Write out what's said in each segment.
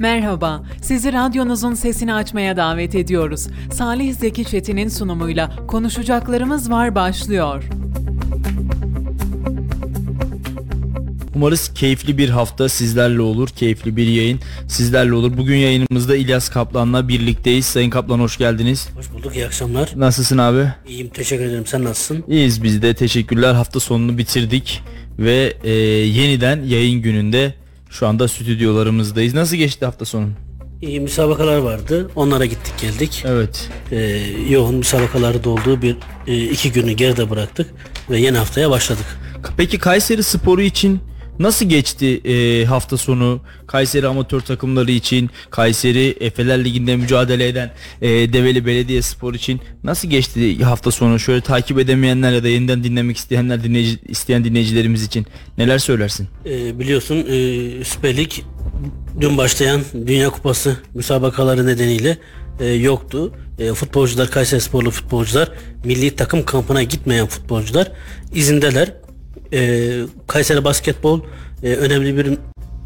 Merhaba, sizi radyonuzun sesini açmaya davet ediyoruz. Salih Zeki Çetin'in sunumuyla Konuşacaklarımız Var başlıyor. Umarız keyifli bir hafta sizlerle olur. Keyifli bir yayın sizlerle olur. Bugün yayınımızda İlyas Kaplan'la birlikteyiz. Sayın Kaplan hoş geldiniz. Hoş bulduk, iyi akşamlar. Nasılsın abi? İyiyim, teşekkür ederim. Sen nasılsın? İyiyiz biz de. Teşekkürler. Hafta sonunu bitirdik ve e, yeniden yayın gününde şu anda stüdyolarımızdayız. Nasıl geçti hafta sonu? İyi müsabakalar vardı. Onlara gittik geldik. Evet. Ee, yoğun müsabakalarda olduğu bir e, iki günü geride bıraktık ve yeni haftaya başladık. Peki Kayseri Sporu için nasıl geçti e, hafta sonu? Kayseri amatör takımları için, Kayseri Efeler Ligi'nde mücadele eden e, Develi Belediye Spor için nasıl geçti hafta sonu? Şöyle takip edemeyenler ya da yeniden dinlemek isteyenler, dinleyici, isteyen dinleyicilerimiz için neler söylersin? Ee, biliyorsun e, Süper Lig dün başlayan Dünya Kupası müsabakaları nedeniyle e, yoktu. E, futbolcular, Kayseri Sporlu futbolcular, milli takım kampına gitmeyen futbolcular izindeler. E, Kayseri Basketbol e, önemli bir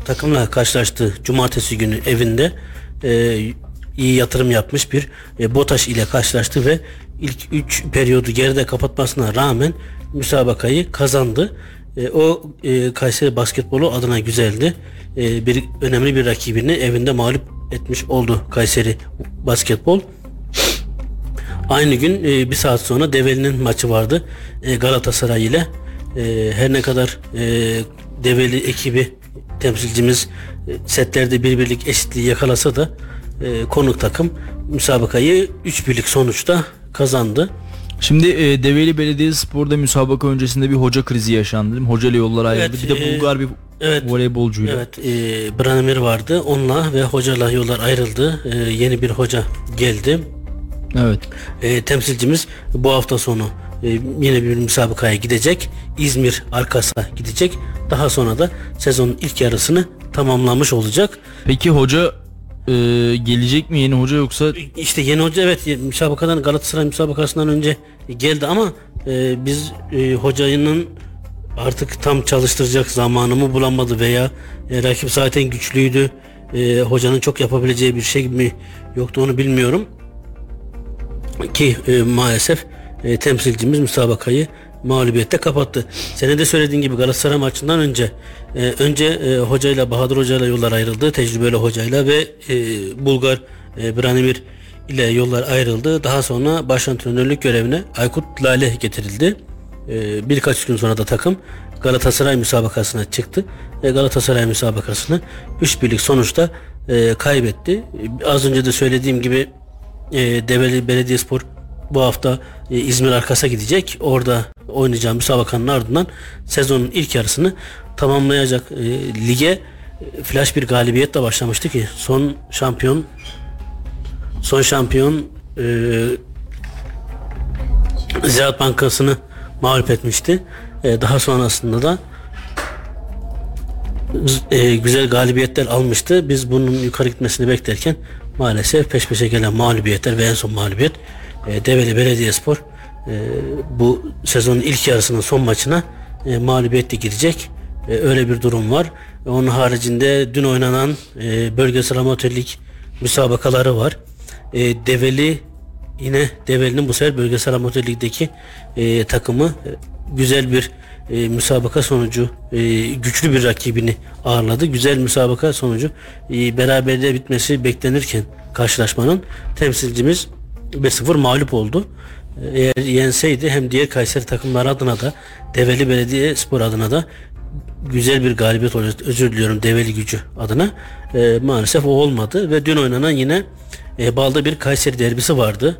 takımla karşılaştı cumartesi günü evinde. E, iyi yatırım yapmış bir e, BOTAŞ ile karşılaştı ve ilk 3 periyodu geride kapatmasına rağmen müsabakayı kazandı. E, o e, Kayseri basketbolu adına güzeldi. E, bir önemli bir rakibini evinde mağlup etmiş oldu Kayseri basketbol. Aynı gün e, bir saat sonra Develi'nin maçı vardı e, Galatasaray ile. E, her ne kadar e, Develi ekibi temsilcimiz e, setlerde bir birlik eşitliği yakalasa da e, konuk takım müsabakayı 3 birlik sonuçta kazandı. Şimdi e, Develi Belediyespor'da müsabaka öncesinde bir hoca krizi yaşandı. Hoca ile yollar ayrıldı. Evet, bir de e, Bulgar bir evet, voleybolcuyla. Evet, e, Branimir vardı. Onunla ve hocayla yollar ayrıldı. E, yeni bir hoca geldi. Evet. E, temsilcimiz bu hafta sonu e, yine bir müsabakaya gidecek. İzmir Arkas'a gidecek. Daha sonra da sezonun ilk yarısını tamamlamış olacak. Peki hoca e, gelecek mi yeni hoca yoksa İşte yeni hoca evet müsabakadan Galatasaray müsabakasından önce geldi ama e, biz e, hocanın artık tam çalıştıracak zamanımı bulamadı veya e, rakip zaten güçlüydü. E, hocanın çok yapabileceği bir şey mi yoktu onu bilmiyorum. Ki e, maalesef e, temsilcimiz müsabakayı mağlubiyette kapattı. Senin de söylediğin gibi Galatasaray maçından önce e, önce e, hocayla Bahadır hocayla yollar ayrıldı. Tecrübeli hocayla ve e, Bulgar e, Branimir ile yollar ayrıldı. Daha sonra baş antrenörlük görevine Aykut Lale getirildi. E, birkaç gün sonra da takım Galatasaray müsabakasına çıktı. E, Galatasaray müsabakasını 3 birlik sonuçta e, kaybetti. E, az önce de söylediğim gibi e, Develi Belediyespor bu hafta e, İzmir Arkas'a gidecek. Orada oynayacağı müsabakanın ardından sezonun ilk yarısını tamamlayacak. E, lige e, flash bir galibiyetle başlamıştı ki son şampiyon son şampiyon e, Ziraat Bankası'nı mağlup etmişti. E, daha sonrasında da e, güzel galibiyetler almıştı. Biz bunun yukarı gitmesini beklerken maalesef peş peşe gelen mağlubiyetler ve en son mağlubiyet e, Develi Belediyespor e, bu sezonun ilk yarısının son maçına e, mağlubiyetle girecek. E, öyle bir durum var. Onun haricinde dün oynanan e, bölgesel amatör lig müsabakaları var. E, Develi yine Develi'nin bu sefer bölgesel amatör takımı güzel bir e, müsabaka sonucu e, güçlü bir rakibini ağırladı. Güzel müsabaka sonucu e, beraberliğe bitmesi beklenirken karşılaşmanın temsilcimiz 5-0 mağlup oldu. E, Eğer yenseydi hem diğer Kayseri takımları adına da Develi Belediye Spor adına da güzel bir galibiyet olacaktı. Özür diliyorum Develi gücü adına. E, maalesef o olmadı ve dün oynanan yine e, Balda bir Kayseri derbisi vardı.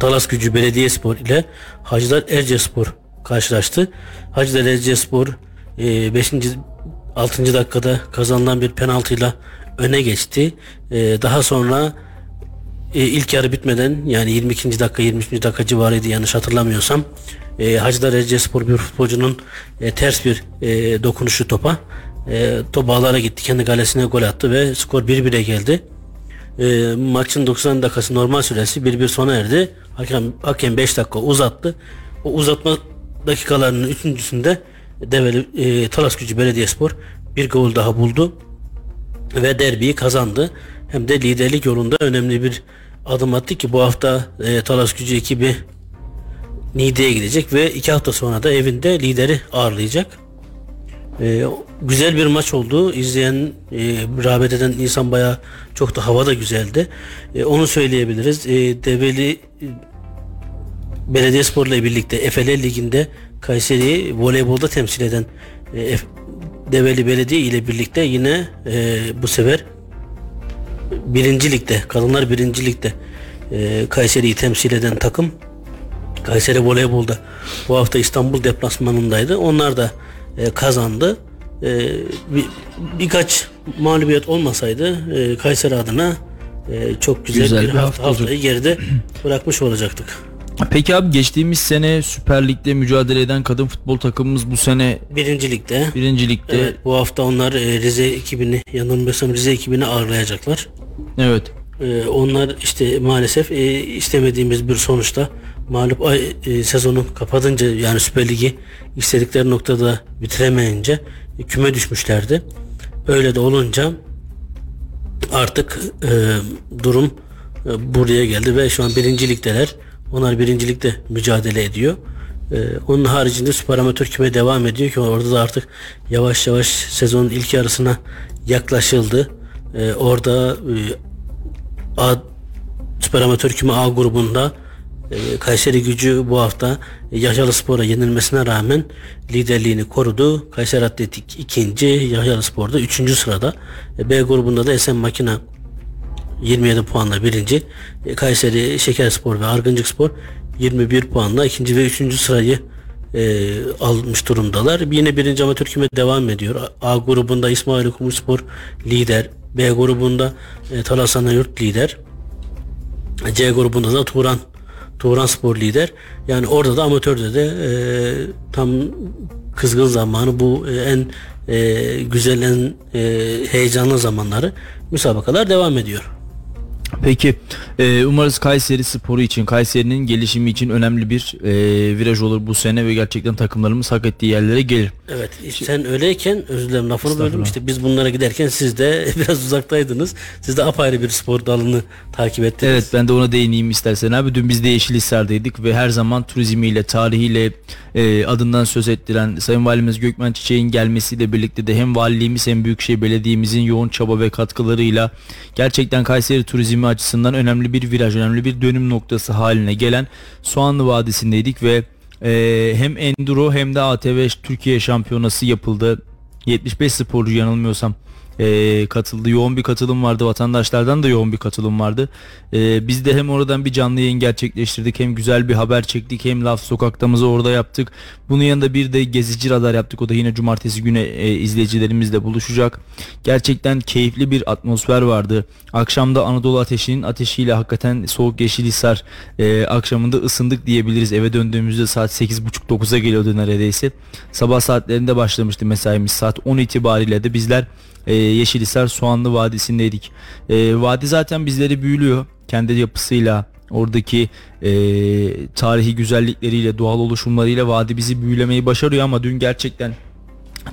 Talas Gücü Belediyespor ile Hacılar Erciyespor karşılaştı. Hacılar Erciyespor 5. 6. dakikada kazanılan bir penaltıyla öne geçti. E, daha sonra e, ilk yarı bitmeden yani 22. dakika 23. dakika civarıydı yanlış hatırlamıyorsam. E, Hacılar Erciyespor bir futbolcunun e, ters bir e, dokunuşu topa. E, top ağlara gitti. Kendi galesine gol attı ve skor 1-1'e geldi. E, maçın 90 dakikası normal süresi 1-1 sona erdi. Hakem, hakem 5 dakika uzattı. O uzatma dakikalarının üçüncüsünde Develi e, Talas Gücü Belediyespor bir gol daha buldu. ve derbiyi kazandı. Hem de liderlik yolunda önemli bir adım attı ki bu hafta e, Talas Gücü ekibi Niğde'ye gidecek ve iki hafta sonra da evinde lideri ağırlayacak. E, güzel bir maç oldu. İzleyen, e, rağbet eden insan bayağı çok da hava da güzeldi. E, onu söyleyebiliriz. E, Develi e, Belediyespor'la birlikte Efele Ligi'nde Kayseri'yi voleybolda temsil eden e, Develi Belediye ile birlikte yine e, bu sefer birinci ligde, kadınlar birinci ligde e, Kayseri'yi temsil eden takım Kayseri voleybolda bu hafta İstanbul deplasmanındaydı. Onlar da e, kazandı. E, bir, birkaç mağlubiyet olmasaydı e, Kayseri adına e, çok güzel, Güzel bir hafta haftayı geride bırakmış olacaktık. Peki abi geçtiğimiz sene Süper Lig'de mücadele eden kadın futbol takımımız bu sene Birinci ligde. birinci ligde. Evet, bu hafta onlar e, Rize ekibini yanılmıyorsam Rize ekibini ağırlayacaklar. Evet. Ee, onlar işte maalesef e, istemediğimiz bir sonuçta mağlup ay e, sezonu kapatınca yani Süper Ligi istedikleri noktada bitiremeyince e, küme düşmüşlerdi. Öyle de olunca artık e, durum e, buraya geldi ve şu an birinci ligdeler. Onlar birinci ligde mücadele ediyor. E, onun haricinde süper amatör küme devam ediyor ki orada da artık yavaş yavaş sezonun ilk yarısına yaklaşıldı. E, orada e, A, süper amatör küme A grubunda e, Kayseri gücü bu hafta Yahyalı Spor'a yenilmesine rağmen liderliğini korudu. Kayseri Atletik ikinci, Yahyalı Spor'da üçüncü sırada. E, B grubunda da Esen Makina 27 puanla birinci. E, Kayseri Şekerspor ve Argıncık Spor 21 puanla ikinci ve üçüncü sırayı e, almış durumdalar. Yine birinci amatör küme devam ediyor. A grubunda İsmail Kumurspor lider. B grubunda e, Talas Yurt lider. C grubunda da Turan Turan Spor lider. Yani orada da amatörde de e, tam kızgın zamanı bu e, en e, güzel en e, heyecanlı zamanları müsabakalar devam ediyor. Peki e, umarız Kayseri sporu için Kayseri'nin gelişimi için önemli bir e, viraj olur bu sene ve gerçekten takımlarımız hak ettiği yerlere gelir. Evet sen öyleyken özür dilerim lafını böldüm işte biz bunlara giderken siz de biraz uzaktaydınız. Siz de apayrı bir spor dalını takip ettiniz. Evet ben de ona değineyim istersen abi. Dün biz de Yeşilhisar'daydık ve her zaman turizmiyle, tarihiyle e, adından söz ettiren Sayın Valimiz Gökmen Çiçek'in gelmesiyle birlikte de hem valiliğimiz hem Büyükşehir Belediye'mizin yoğun çaba ve katkılarıyla gerçekten Kayseri turizmi açısından önemli bir viraj, önemli bir dönüm noktası haline gelen Soğanlı Vadisi'ndeydik ve e, hem Enduro hem de ATV Türkiye Şampiyonası yapıldı. 75 sporcu yanılmıyorsam e, katıldı. Yoğun bir katılım vardı. Vatandaşlardan da yoğun bir katılım vardı. E, biz de hem oradan bir canlı yayın gerçekleştirdik. Hem güzel bir haber çektik. Hem laf sokaktamızı orada yaptık. Bunun yanında bir de gezici radar yaptık. O da yine cumartesi günü e, izleyicilerimizle buluşacak. Gerçekten keyifli bir atmosfer vardı. Akşamda Anadolu Ateşi'nin ateşiyle hakikaten soğuk Yeşilhisar e, akşamında ısındık diyebiliriz. Eve döndüğümüzde saat 8.30-9'a geliyordu neredeyse. Sabah saatlerinde başlamıştı mesaimiz. Saat 10 itibariyle de bizler e, Yeşilhisar Soğanlı Vadisi'ndeydik. E, vadi zaten bizleri büyülüyor kendi yapısıyla oradaki e, tarihi güzellikleriyle doğal oluşumlarıyla vadi bizi büyülemeyi başarıyor ama dün gerçekten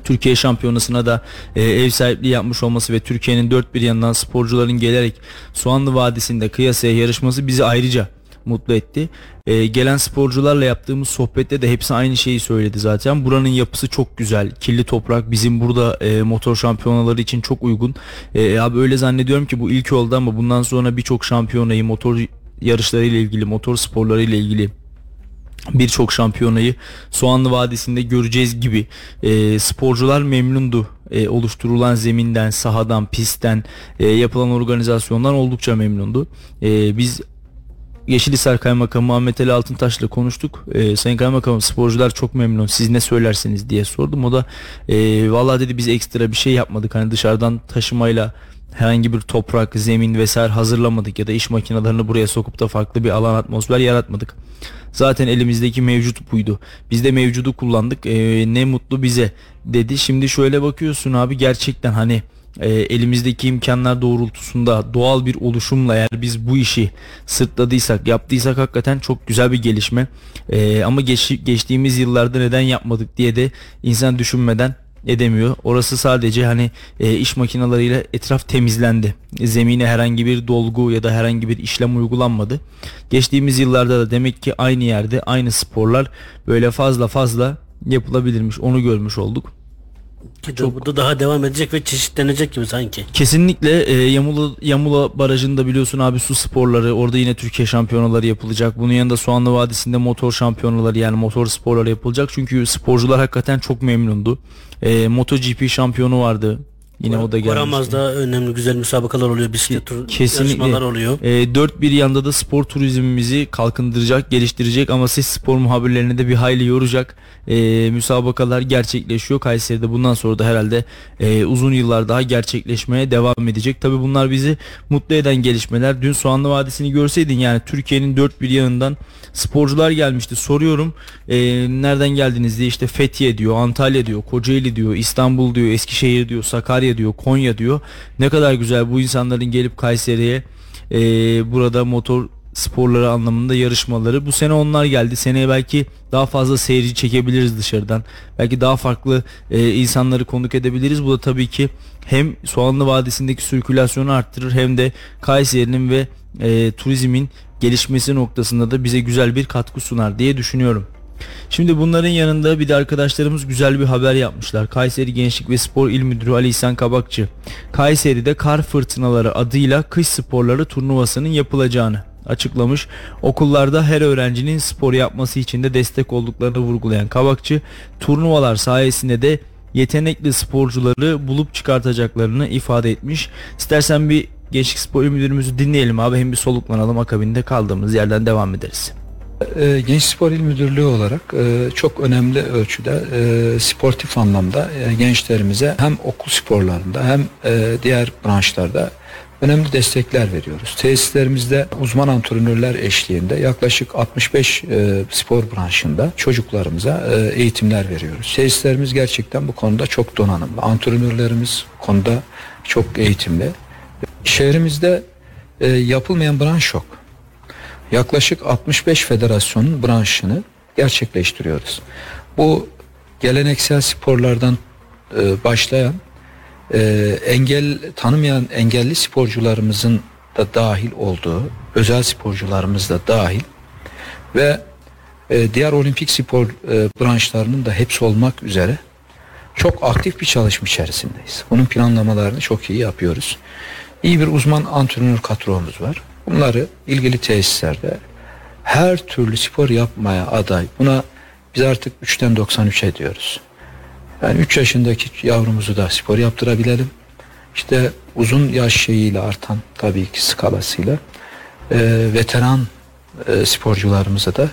Türkiye şampiyonasına da e, ev sahipliği yapmış olması ve Türkiye'nin dört bir yanından sporcuların gelerek Soğanlı Vadisi'nde kıyasaya yarışması bizi ayrıca mutlu etti. Ee, gelen sporcularla yaptığımız sohbette de hepsi aynı şeyi söyledi zaten. Buranın yapısı çok güzel. Kirli toprak bizim burada e, motor şampiyonaları için çok uygun. E, abi öyle zannediyorum ki bu ilk oldu ama bundan sonra birçok şampiyonayı motor yarışlarıyla ilgili, motor sporlarıyla ilgili birçok şampiyonayı Soğanlı Vadisi'nde göreceğiz gibi e, sporcular memnundu e, oluşturulan zeminden, sahadan, pistten e, yapılan organizasyondan oldukça memnundu. E, biz Yeşilhisar Kaymakamı Muhammed Ali Altıntaş'la konuştuk. E, Sayın Kaymakamım sporcular çok memnun. Siz ne söylersiniz diye sordum. O da e, valla dedi biz ekstra bir şey yapmadık. Hani dışarıdan taşımayla herhangi bir toprak, zemin vesaire hazırlamadık ya da iş makinelerini buraya sokup da farklı bir alan atmosfer yaratmadık. Zaten elimizdeki mevcut buydu. Biz de mevcudu kullandık. E, ne mutlu bize dedi. Şimdi şöyle bakıyorsun abi gerçekten hani e, elimizdeki imkanlar doğrultusunda doğal bir oluşumla eğer biz bu işi sırtladıysak yaptıysak hakikaten çok güzel bir gelişme e, ama geç, geçtiğimiz yıllarda neden yapmadık diye de insan düşünmeden edemiyor. Orası sadece hani e, iş makinalarıyla etraf temizlendi. Zemine herhangi bir dolgu ya da herhangi bir işlem uygulanmadı. Geçtiğimiz yıllarda da demek ki aynı yerde aynı sporlar böyle fazla fazla yapılabilirmiş. Onu görmüş olduk. Çok... Bu da daha devam edecek ve çeşitlenecek gibi sanki. Kesinlikle e, Yamula, Yamula Barajı'nda biliyorsun abi su sporları orada yine Türkiye şampiyonaları yapılacak. Bunun yanında Soğanlı Vadisi'nde motor şampiyonaları yani motor sporları yapılacak. Çünkü sporcular hakikaten çok memnundu. E, MotoGP şampiyonu vardı. Yine o da gelmiş. Koramaz'da önemli güzel müsabakalar oluyor. Bisiklet tur yarışmalar oluyor. E, dört bir yanda da spor turizmimizi kalkındıracak, geliştirecek ama siz spor muhabirlerini de bir hayli yoracak e, müsabakalar gerçekleşiyor. Kayseri'de bundan sonra da herhalde e, uzun yıllar daha gerçekleşmeye devam edecek. Tabi bunlar bizi mutlu eden gelişmeler. Dün Soğanlı Vadisi'ni görseydin yani Türkiye'nin dört bir yanından sporcular gelmişti. Soruyorum e, nereden geldiniz diye işte Fethiye diyor, Antalya diyor, Kocaeli diyor, İstanbul diyor, Eskişehir diyor, Sakarya diyor, Konya diyor. Ne kadar güzel bu insanların gelip Kayseri'ye e, burada motor sporları anlamında yarışmaları. Bu sene onlar geldi. Seneye belki daha fazla seyirci çekebiliriz dışarıdan. Belki daha farklı e, insanları konuk edebiliriz. Bu da tabii ki hem Soğanlı Vadisi'ndeki sirkülasyonu arttırır hem de Kayseri'nin ve e, turizmin gelişmesi noktasında da bize güzel bir katkı sunar diye düşünüyorum. Şimdi bunların yanında bir de arkadaşlarımız güzel bir haber yapmışlar. Kayseri Gençlik ve Spor İl Müdürü Ali İhsan Kabakçı, Kayseri'de kar fırtınaları adıyla kış sporları turnuvasının yapılacağını açıklamış. Okullarda her öğrencinin spor yapması için de destek olduklarını vurgulayan Kabakçı, turnuvalar sayesinde de yetenekli sporcuları bulup çıkartacaklarını ifade etmiş. İstersen bir Gençlik Spor Müdürümüzü dinleyelim abi hem bir soluklanalım akabinde kaldığımız yerden devam ederiz. Ee, Genç Spor İl Müdürlüğü olarak e, çok önemli ölçüde e, sportif anlamda e, gençlerimize hem okul sporlarında hem diğer branşlarda önemli destekler veriyoruz. Tesislerimizde uzman antrenörler eşliğinde yaklaşık 65 e, spor branşında çocuklarımıza e, eğitimler veriyoruz. Tesislerimiz gerçekten bu konuda çok donanımlı. Antrenörlerimiz konuda çok eğitimli. Şehrimizde e, yapılmayan branş yok. Yaklaşık 65 federasyonun branşını gerçekleştiriyoruz. Bu geleneksel sporlardan e, başlayan e, engel tanımayan engelli sporcularımızın da dahil olduğu, özel sporcularımız da dahil ve e, diğer olimpik spor e, branşlarının da hepsi olmak üzere çok aktif bir çalışma içerisindeyiz. Bunun planlamalarını çok iyi yapıyoruz. İyi bir uzman antrenör kadromuz var. Bunları ilgili tesislerde her türlü spor yapmaya aday. Buna biz artık 3'ten 93 ediyoruz. Yani 3 yaşındaki yavrumuzu da spor yaptırabilelim. İşte uzun yaş şeyiyle artan tabii ki skalasıyla e, veteran e, sporcularımıza da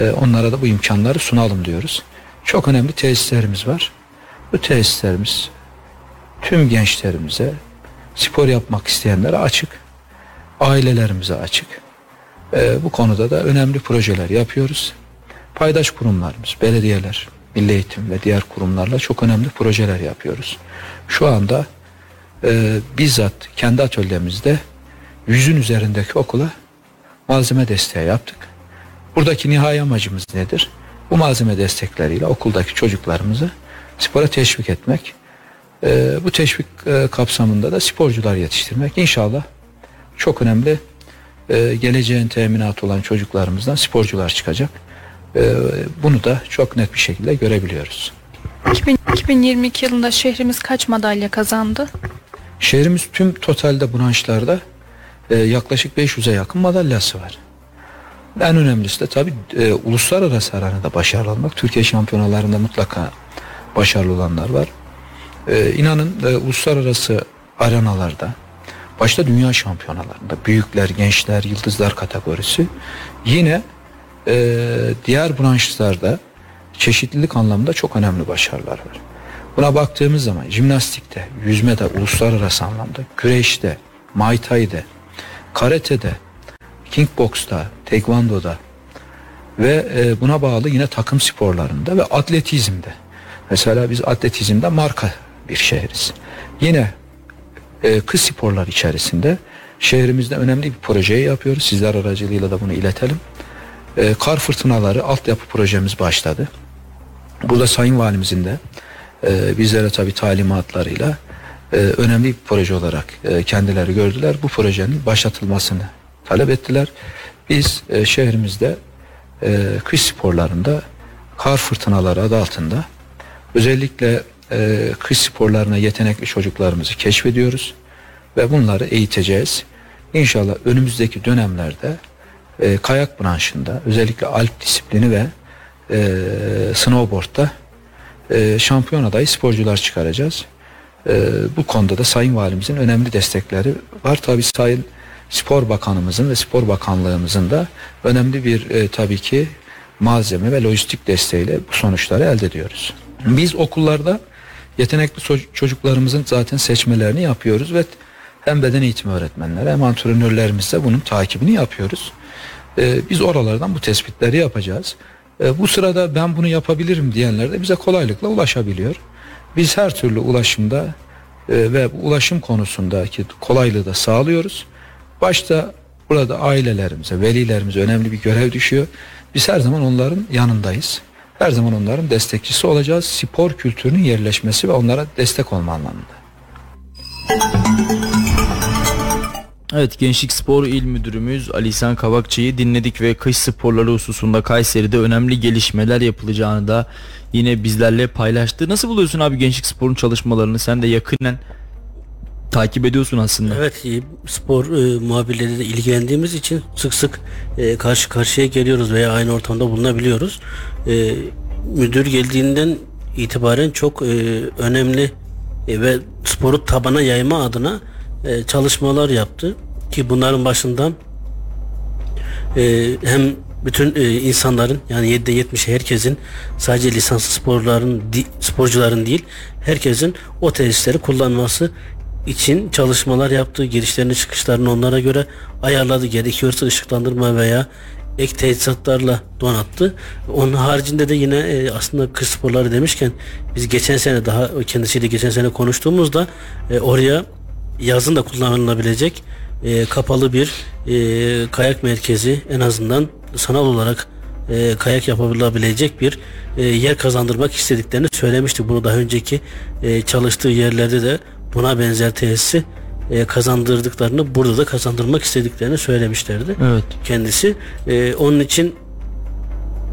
e, onlara da bu imkanları sunalım diyoruz. Çok önemli tesislerimiz var. Bu tesislerimiz tüm gençlerimize spor yapmak isteyenlere açık. Ailelerimize açık. E, bu konuda da önemli projeler yapıyoruz. Paydaş kurumlarımız, belediyeler, Milli Eğitim ve diğer kurumlarla çok önemli projeler yapıyoruz. Şu anda e, bizzat kendi atölyemizde yüzün üzerindeki okula malzeme desteği yaptık. Buradaki nihai amacımız nedir? Bu malzeme destekleriyle okuldaki çocuklarımızı spora teşvik etmek. E, bu teşvik e, kapsamında da sporcular yetiştirmek. İnşallah çok önemli e, geleceğin teminatı olan çocuklarımızdan sporcular çıkacak. Ee, bunu da çok net bir şekilde görebiliyoruz. 2022 yılında şehrimiz kaç madalya kazandı? Şehrimiz tüm totalde branşlarda e, yaklaşık 500'e yakın madalyası var. En önemlisi de tabi e, uluslararası arenada başarılı olmak. Türkiye şampiyonalarında mutlaka başarılı olanlar var. E, inanın e, uluslararası arenalarda başta dünya şampiyonalarında büyükler, gençler, yıldızlar kategorisi yine e, diğer branşlarda çeşitlilik anlamında çok önemli başarılar var. Buna baktığımız zaman jimnastikte, yüzmede, uluslararası anlamda, güreşte, muay karate'de, kickbox'ta, tekvando'da ve e, buna bağlı yine takım sporlarında ve atletizmde. Mesela biz atletizmde marka bir şehriz. Yine e, kız sporlar içerisinde şehrimizde önemli bir projeyi yapıyoruz. Sizler aracılığıyla da bunu iletelim e, kar fırtınaları altyapı projemiz başladı. Burada Sayın Valimizin de e, bizlere tabi talimatlarıyla e, önemli bir proje olarak e, kendileri gördüler. Bu projenin başlatılmasını talep ettiler. Biz e, şehrimizde e, kış sporlarında kar fırtınaları adı altında özellikle e, kış sporlarına yetenekli çocuklarımızı keşfediyoruz ve bunları eğiteceğiz. İnşallah önümüzdeki dönemlerde e, kayak branşında özellikle alp disiplini ve e, snowboard'da e, şampiyon adayı sporcular çıkaracağız. E, bu konuda da Sayın Valimizin önemli destekleri var. Tabi Sayın Spor Bakanımızın ve Spor Bakanlığımızın da önemli bir e, tabii ki malzeme ve lojistik desteğiyle bu sonuçları elde ediyoruz. Biz okullarda yetenekli çocuklarımızın zaten seçmelerini yapıyoruz ve hem beden eğitimi öğretmenleri hem antrenörlerimizle bunun takibini yapıyoruz. Ee, biz oralardan bu tespitleri yapacağız. Ee, bu sırada ben bunu yapabilirim diyenler de bize kolaylıkla ulaşabiliyor. Biz her türlü ulaşımda e, ve ulaşım konusundaki kolaylığı da sağlıyoruz. Başta burada ailelerimize, velilerimize önemli bir görev düşüyor. Biz her zaman onların yanındayız. Her zaman onların destekçisi olacağız. Spor kültürünün yerleşmesi ve onlara destek olma anlamında. Evet Gençlik Spor İl Müdürümüz Ali İhsan Kavakçı'yı dinledik ve kış sporları hususunda Kayseri'de önemli gelişmeler yapılacağını da yine bizlerle paylaştı. Nasıl buluyorsun abi Gençlik Spor'un çalışmalarını? Sen de yakinen takip ediyorsun aslında. Evet spor e, muhabirleriyle ilgilendiğimiz için sık sık e, karşı karşıya geliyoruz veya aynı ortamda bulunabiliyoruz. E, müdür geldiğinden itibaren çok e, önemli e, ve sporu tabana yayma adına e, çalışmalar yaptı ki bunların başından e, hem bütün e, insanların yani 7'de 70 herkesin sadece lisanslı sporların sporcuların değil herkesin o tesisleri kullanması için çalışmalar yaptı. Girişlerini çıkışlarını onlara göre ayarladı. Gerekiyorsa ışıklandırma veya ek tesisatlarla donattı. Onun haricinde de yine e, aslında kış sporları demişken biz geçen sene daha kendisiyle geçen sene konuştuğumuzda e, oraya yazın da kullanılabilecek e, kapalı bir e, kayak merkezi en azından sanal olarak e, kayak yapılabilecek bir e, yer kazandırmak istediklerini söylemişti. Bunu daha önceki e, çalıştığı yerlerde de buna benzer tesisi e, kazandırdıklarını burada da kazandırmak istediklerini söylemişlerdi. Evet. Kendisi e, onun için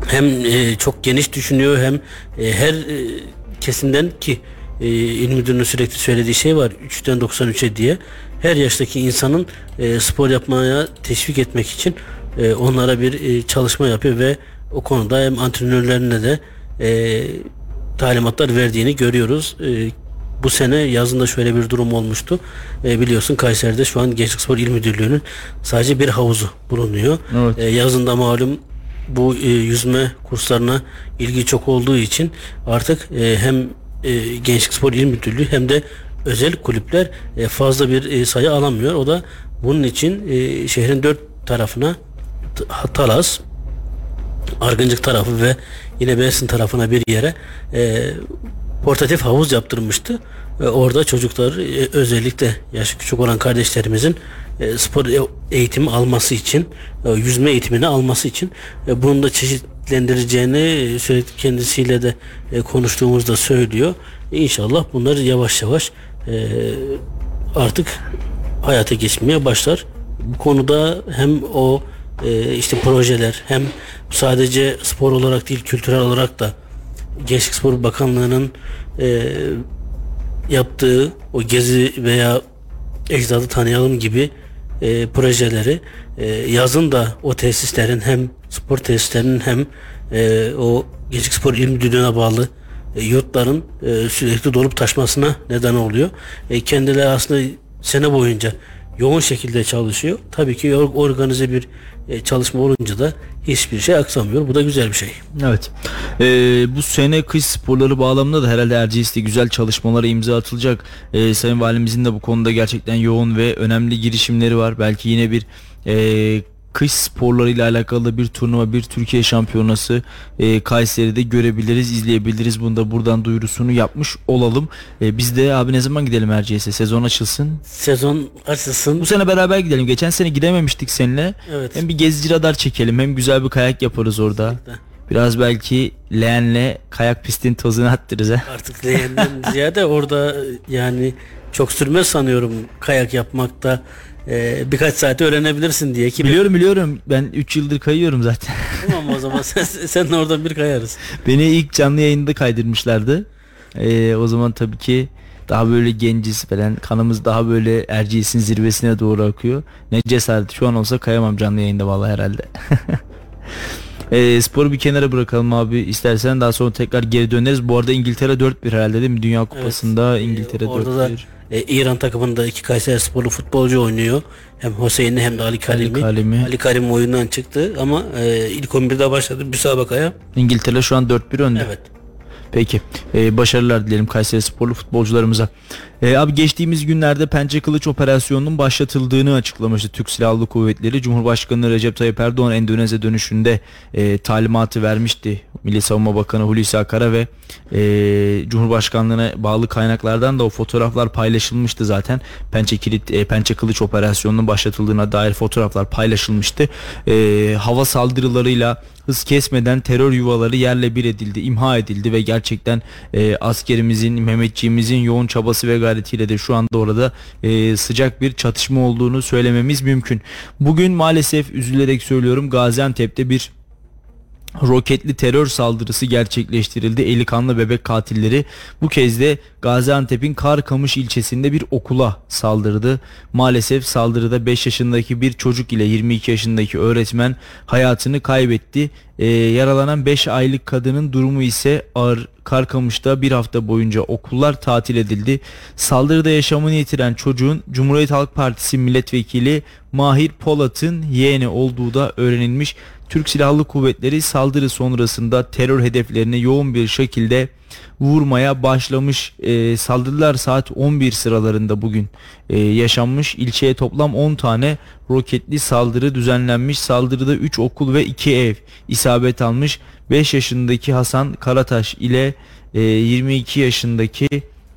hem e, çok geniş düşünüyor hem e, her e, kesimden ki e, il müdürünün sürekli söylediği şey var 3'ten 93'e diye her yaştaki insanın e, spor yapmaya teşvik etmek için e, onlara bir e, çalışma yapıyor ve o konuda hem antrenörlerine de e, talimatlar verdiğini görüyoruz. E, bu sene yazında şöyle bir durum olmuştu. E, biliyorsun Kayseri'de şu an Gençlik Spor İl Müdürlüğü'nün sadece bir havuzu bulunuyor. Evet. E, yazında malum bu e, yüzme kurslarına ilgi çok olduğu için artık e, hem e, Gençlik Spor İl Müdürlüğü hem de özel kulüpler e, fazla bir e, sayı alamıyor. O da bunun için e, şehrin dört tarafına Talas, Argıncık tarafı ve yine Mersin tarafına bir yere e, portatif havuz yaptırmıştı. E, orada çocuklar e, özellikle yaşı küçük olan kardeşlerimizin e, spor e, eğitimi alması için, e, yüzme eğitimini alması için e, bunun da çeşitlendireceğini sürekli kendisiyle de konuştuğumuzda söylüyor. İnşallah bunlar yavaş yavaş artık hayata geçmeye başlar. Bu konuda hem o işte projeler hem sadece spor olarak değil kültürel olarak da Gençlik Spor Bakanlığı'nın yaptığı o gezi veya ecdadı tanıyalım gibi e, projeleri e, yazın da o tesislerin hem spor tesislerinin hem e, o Gençlik Spor İl Müdürlüğü'ne bağlı e, yurtların e, sürekli dolup taşmasına neden oluyor. E, kendileri aslında sene boyunca yoğun şekilde çalışıyor. Tabii ki organize bir e, çalışma olunca da hiçbir şey aksamıyor. Bu da güzel bir şey. Evet. Ee, bu sene kış sporları bağlamında da herhalde Erciyes'te güzel çalışmalara imza atılacak. Ee, Sayın Valimizin de bu konuda gerçekten yoğun ve önemli girişimleri var. Belki yine bir e, kış sporlarıyla alakalı bir turnuva, bir Türkiye şampiyonası e, Kayseri'de görebiliriz, izleyebiliriz. Bunu da buradan duyurusunu yapmış olalım. E, biz de abi ne zaman gidelim Erciyes'e? Sezon açılsın. Sezon açılsın. Bu sene beraber gidelim. Geçen sene gidememiştik seninle. Evet. Hem bir gezici radar çekelim hem güzel bir kayak yaparız orada. Biraz belki leğenle kayak pistin tozunu attırırız ha. Artık leğenden ziyade orada yani çok sürmez sanıyorum kayak yapmakta e, birkaç saate öğrenebilirsin diye ki Biliyorum biliyorum. Ben 3 yıldır kayıyorum zaten. tamam o zaman sen, sen oradan bir kayarız. Beni ilk canlı yayında kaydırmışlardı. Ee, o zaman tabii ki daha böyle genciz falan. Kanımız daha böyle Erciyes'in zirvesine doğru akıyor. Ne cesaret. Şu an olsa kayamam canlı yayında vallahi herhalde. E, sporu bir kenara bırakalım abi. İstersen daha sonra tekrar geri döneriz. Bu arada İngiltere 4-1 herhalde değil mi? Dünya Kupası'nda Evet. İngiltere Ee, orada da 4-1. e, İran takımında iki Kayseri sporlu futbolcu oynuyor. Hem Hüseyin'i hem de Ali Karim'i. Karim'i. Ali Karim oyundan çıktı ama e, ilk 11'de başladı müsabakaya. İngiltere şu an 4-1 önde. Evet. Peki. Ee, başarılar dilerim Kayseri sporlu futbolcularımıza. Ee, abi geçtiğimiz günlerde Pençe Kılıç operasyonunun başlatıldığını açıklamıştı Türk Silahlı Kuvvetleri. Cumhurbaşkanı Recep Tayyip Erdoğan Endonezya dönüşünde e, talimatı vermişti. Milli Savunma Bakanı Hulusi Akar'a ve e, Cumhurbaşkanlığına bağlı kaynaklardan da o fotoğraflar paylaşılmıştı zaten. Pençe Kilit e, Pençe Kılıç operasyonunun başlatıldığına dair fotoğraflar paylaşılmıştı. E, hava saldırılarıyla hız kesmeden terör yuvaları yerle bir edildi, imha edildi ve gerçekten e, askerimizin, Mehmetçiğimizin yoğun çabası ve gayretiyle de şu anda orada e, sıcak bir çatışma olduğunu söylememiz mümkün. Bugün maalesef üzülerek söylüyorum Gaziantep'te bir roketli terör saldırısı gerçekleştirildi. Eli kanlı bebek katilleri bu kez de Gaziantep'in Karkamış ilçesinde bir okula saldırdı. Maalesef saldırıda 5 yaşındaki bir çocuk ile 22 yaşındaki öğretmen hayatını kaybetti. Ee, yaralanan 5 aylık kadının durumu ise ağır. Karkamış'ta bir hafta boyunca okullar tatil edildi. Saldırıda yaşamını yitiren çocuğun Cumhuriyet Halk Partisi milletvekili Mahir Polat'ın yeğeni olduğu da öğrenilmiş. Türk Silahlı Kuvvetleri saldırı sonrasında terör hedeflerini yoğun bir şekilde vurmaya başlamış. Ee, saldırılar saat 11 sıralarında bugün e, yaşanmış. İlçeye toplam 10 tane roketli saldırı düzenlenmiş. Saldırıda 3 okul ve 2 ev isabet almış. 5 yaşındaki Hasan Karataş ile e, 22 yaşındaki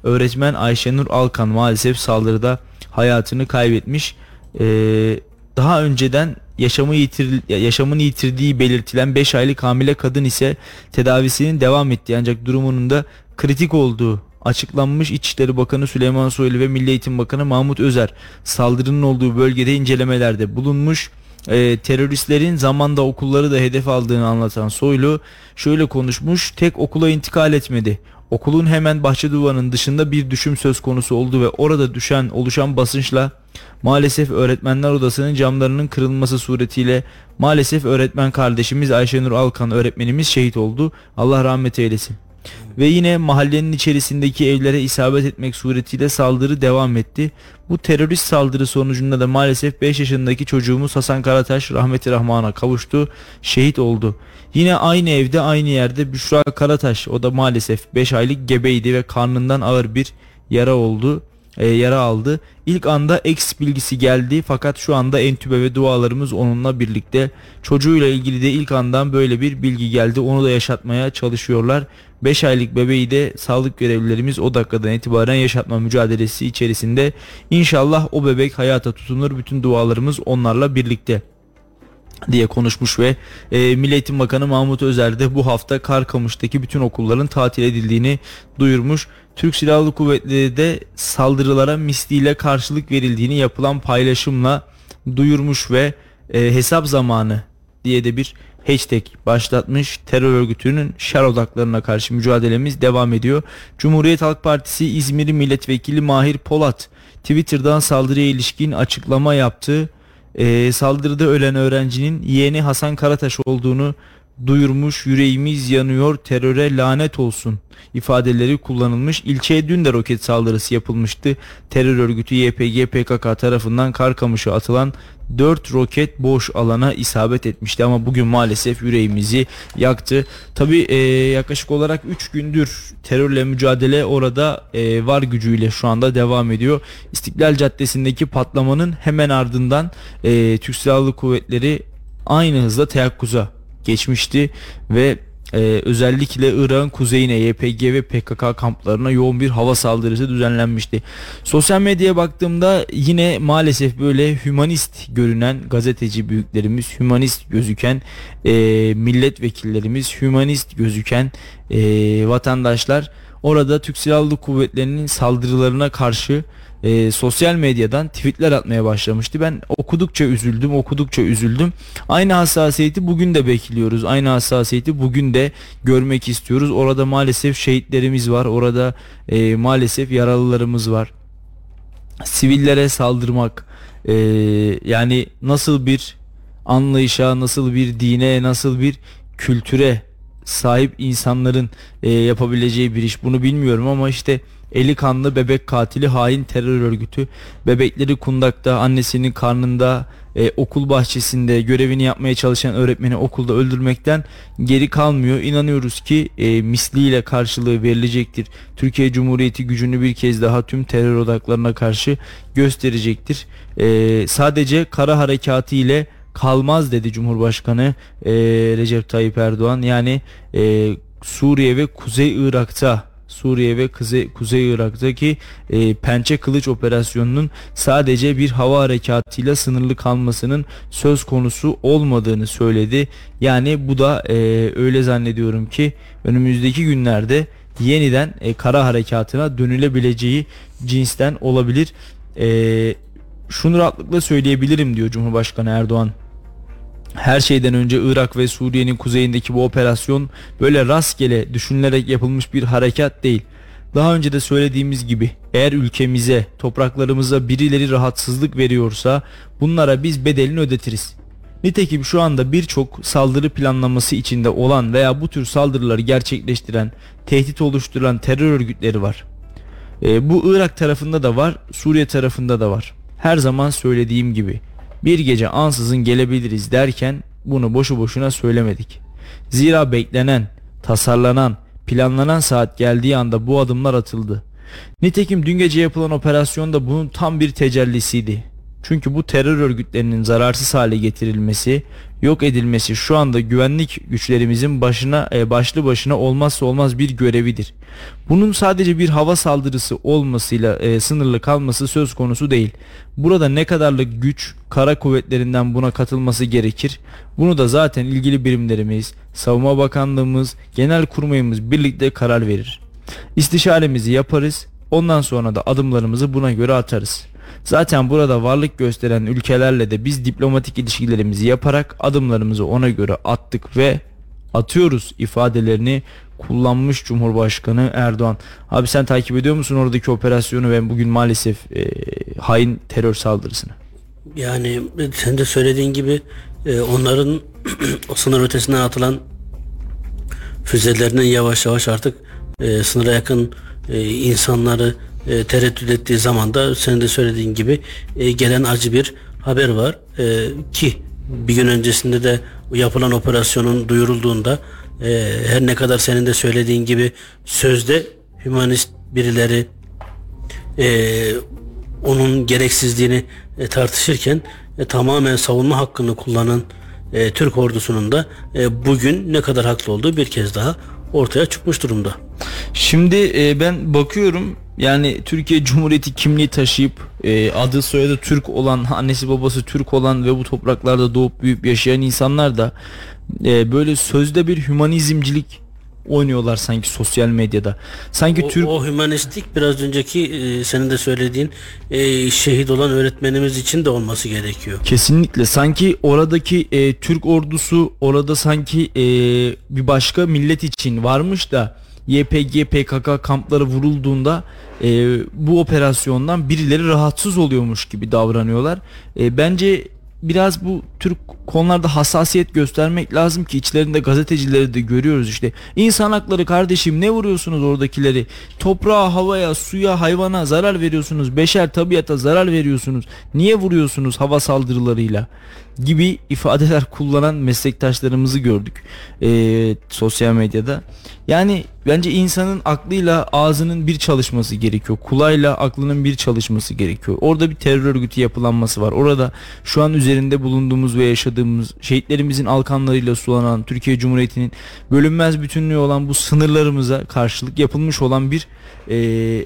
öğretmen Ayşenur Alkan maalesef saldırıda hayatını kaybetmiş. Ee, daha önceden yaşamı yitir, yaşamını yitirdiği belirtilen 5 aylık hamile kadın ise tedavisinin devam ettiği ancak durumunun da kritik olduğu açıklanmış İçişleri Bakanı Süleyman Soylu ve Milli Eğitim Bakanı Mahmut Özer saldırının olduğu bölgede incelemelerde bulunmuş. Ee, teröristlerin zamanda okulları da hedef aldığını anlatan Soylu şöyle konuşmuş tek okula intikal etmedi. Okulun hemen bahçe duvarının dışında bir düşüm söz konusu oldu ve orada düşen oluşan basınçla maalesef öğretmenler odasının camlarının kırılması suretiyle maalesef öğretmen kardeşimiz Ayşenur Alkan öğretmenimiz şehit oldu. Allah rahmet eylesin. Ve yine mahallenin içerisindeki evlere isabet etmek suretiyle saldırı devam etti. Bu terörist saldırı sonucunda da maalesef 5 yaşındaki çocuğumuz Hasan Karataş rahmeti rahmana kavuştu. Şehit oldu. Yine aynı evde aynı yerde Büşra Karataş o da maalesef 5 aylık gebeydi ve karnından ağır bir yara oldu. E, yara aldı. İlk anda X bilgisi geldi fakat şu anda entübe ve dualarımız onunla birlikte. Çocuğuyla ilgili de ilk andan böyle bir bilgi geldi. Onu da yaşatmaya çalışıyorlar. 5 aylık bebeği de sağlık görevlilerimiz o dakikadan itibaren yaşatma mücadelesi içerisinde. İnşallah o bebek hayata tutunur. Bütün dualarımız onlarla birlikte diye konuşmuş ve e, Milli Eğitim Bakanı Mahmut Özer de bu hafta Karkamış'taki bütün okulların tatil edildiğini duyurmuş. Türk Silahlı Kuvvetleri de saldırılara misliyle karşılık verildiğini yapılan paylaşımla duyurmuş ve e, hesap zamanı diye de bir hashtag başlatmış. Terör örgütünün şer odaklarına karşı mücadelemiz devam ediyor. Cumhuriyet Halk Partisi İzmir Milletvekili Mahir Polat Twitter'dan saldırıya ilişkin açıklama yaptı. Ee, saldırıda ölen öğrencinin yeğeni Hasan Karataş olduğunu duyurmuş. Yüreğimiz yanıyor teröre lanet olsun ifadeleri kullanılmış. İlçeye dün de roket saldırısı yapılmıştı. Terör örgütü YPG PKK tarafından Karkamış'a atılan 4 roket boş alana isabet etmişti ama bugün maalesef yüreğimizi yaktı. Tabi yaklaşık olarak 3 gündür terörle mücadele orada e, var gücüyle şu anda devam ediyor. İstiklal Caddesi'ndeki patlamanın hemen ardından e, Türk Silahlı Kuvvetleri aynı hızla teyakkuza geçmişti ve e, özellikle Irak'ın kuzeyine YPG ve PKK kamplarına yoğun bir hava saldırısı düzenlenmişti. Sosyal medyaya baktığımda yine maalesef böyle hümanist görünen gazeteci büyüklerimiz, hümanist gözüken e, milletvekillerimiz, hümanist gözüken e, vatandaşlar orada Türk Silahlı Kuvvetleri'nin saldırılarına karşı e, sosyal medyadan tweetler atmaya başlamıştı. Ben okudukça üzüldüm, okudukça üzüldüm. Aynı hassasiyeti bugün de bekliyoruz. Aynı hassasiyeti bugün de görmek istiyoruz. Orada maalesef şehitlerimiz var. Orada e, maalesef yaralılarımız var. Sivillere saldırmak e, yani nasıl bir anlayışa, nasıl bir dine, nasıl bir kültüre sahip insanların e, yapabileceği bir iş bunu bilmiyorum ama işte eli kanlı bebek katili hain terör örgütü bebekleri kundakta annesinin karnında e, okul bahçesinde görevini yapmaya çalışan öğretmeni okulda öldürmekten geri kalmıyor. İnanıyoruz ki e, misliyle karşılığı verilecektir. Türkiye Cumhuriyeti gücünü bir kez daha tüm terör odaklarına karşı gösterecektir. E, sadece kara harekatı ile kalmaz dedi Cumhurbaşkanı e, Recep Tayyip Erdoğan. Yani e, Suriye ve Kuzey Irak'ta Suriye ve Kuzey, Kuzey Irak'taki e, Pençe Kılıç operasyonunun sadece bir hava harekatıyla sınırlı kalmasının söz konusu olmadığını söyledi. Yani bu da e, öyle zannediyorum ki önümüzdeki günlerde yeniden e, kara harekatına dönülebileceği cinsten olabilir. E, şunu rahatlıkla söyleyebilirim diyor Cumhurbaşkanı Erdoğan her şeyden önce Irak ve Suriye'nin kuzeyindeki bu operasyon böyle rastgele düşünülerek yapılmış bir harekat değil. Daha önce de söylediğimiz gibi eğer ülkemize, topraklarımıza birileri rahatsızlık veriyorsa bunlara biz bedelini ödetiriz. Nitekim şu anda birçok saldırı planlaması içinde olan veya bu tür saldırıları gerçekleştiren, tehdit oluşturan terör örgütleri var. E, bu Irak tarafında da var, Suriye tarafında da var. Her zaman söylediğim gibi bir gece ansızın gelebiliriz derken bunu boşu boşuna söylemedik. Zira beklenen, tasarlanan, planlanan saat geldiği anda bu adımlar atıldı. Nitekim dün gece yapılan operasyon da bunun tam bir tecellisiydi. Çünkü bu terör örgütlerinin zararsız hale getirilmesi, yok edilmesi şu anda güvenlik güçlerimizin başına e, başlı başına olmazsa olmaz bir görevidir. Bunun sadece bir hava saldırısı olmasıyla e, sınırlı kalması söz konusu değil. Burada ne kadarlık güç kara kuvvetlerinden buna katılması gerekir. Bunu da zaten ilgili birimlerimiz, Savunma Bakanlığımız, Genel Kurmayımız birlikte karar verir. İstişaremizi yaparız. Ondan sonra da adımlarımızı buna göre atarız. Zaten burada varlık gösteren ülkelerle de biz diplomatik ilişkilerimizi yaparak adımlarımızı ona göre attık ve atıyoruz ifadelerini kullanmış Cumhurbaşkanı Erdoğan. Abi sen takip ediyor musun oradaki operasyonu ve bugün maalesef e, hain terör saldırısını? Yani sen de söylediğin gibi e, onların o sınır ötesinden atılan füzelerinin yavaş yavaş artık e, sınıra yakın e, insanları e, tereddüt ettiği zaman da senin de söylediğin gibi e, gelen acı bir haber var. E, ki bir gün öncesinde de yapılan operasyonun duyurulduğunda e, her ne kadar senin de söylediğin gibi sözde hümanist birileri e, onun gereksizliğini e, tartışırken e, tamamen savunma hakkını kullanan e, Türk ordusunun da e, bugün ne kadar haklı olduğu bir kez daha ortaya çıkmış durumda. Şimdi e, ben bakıyorum yani Türkiye Cumhuriyeti kimliği taşıyıp e, adı soyadı Türk olan, annesi babası Türk olan ve bu topraklarda doğup büyüyüp yaşayan insanlar da e, böyle sözde bir hümanizmcilik oynuyorlar sanki sosyal medyada. Sanki o, Türk o hümanistik biraz önceki e, senin de söylediğin e, şehit olan öğretmenimiz için de olması gerekiyor. Kesinlikle sanki oradaki e, Türk ordusu orada sanki e, bir başka millet için varmış da YPG PKK kampları vurulduğunda e, bu operasyondan birileri rahatsız oluyormuş gibi davranıyorlar. E, bence biraz bu Türk konularda hassasiyet göstermek lazım ki içlerinde gazetecileri de görüyoruz işte. İnsan hakları kardeşim ne vuruyorsunuz oradakileri? Toprağa, havaya, suya, hayvana zarar veriyorsunuz. Beşer tabiata zarar veriyorsunuz. Niye vuruyorsunuz hava saldırılarıyla? gibi ifadeler kullanan meslektaşlarımızı gördük e, sosyal medyada. Yani bence insanın aklıyla ağzının bir çalışması gerekiyor. Kulağıyla aklının bir çalışması gerekiyor. Orada bir terör örgütü yapılanması var. Orada şu an üzerinde bulunduğumuz ve yaşadığımız şehitlerimizin alkanlarıyla sulanan Türkiye Cumhuriyeti'nin bölünmez bütünlüğü olan bu sınırlarımıza karşılık yapılmış olan bir e,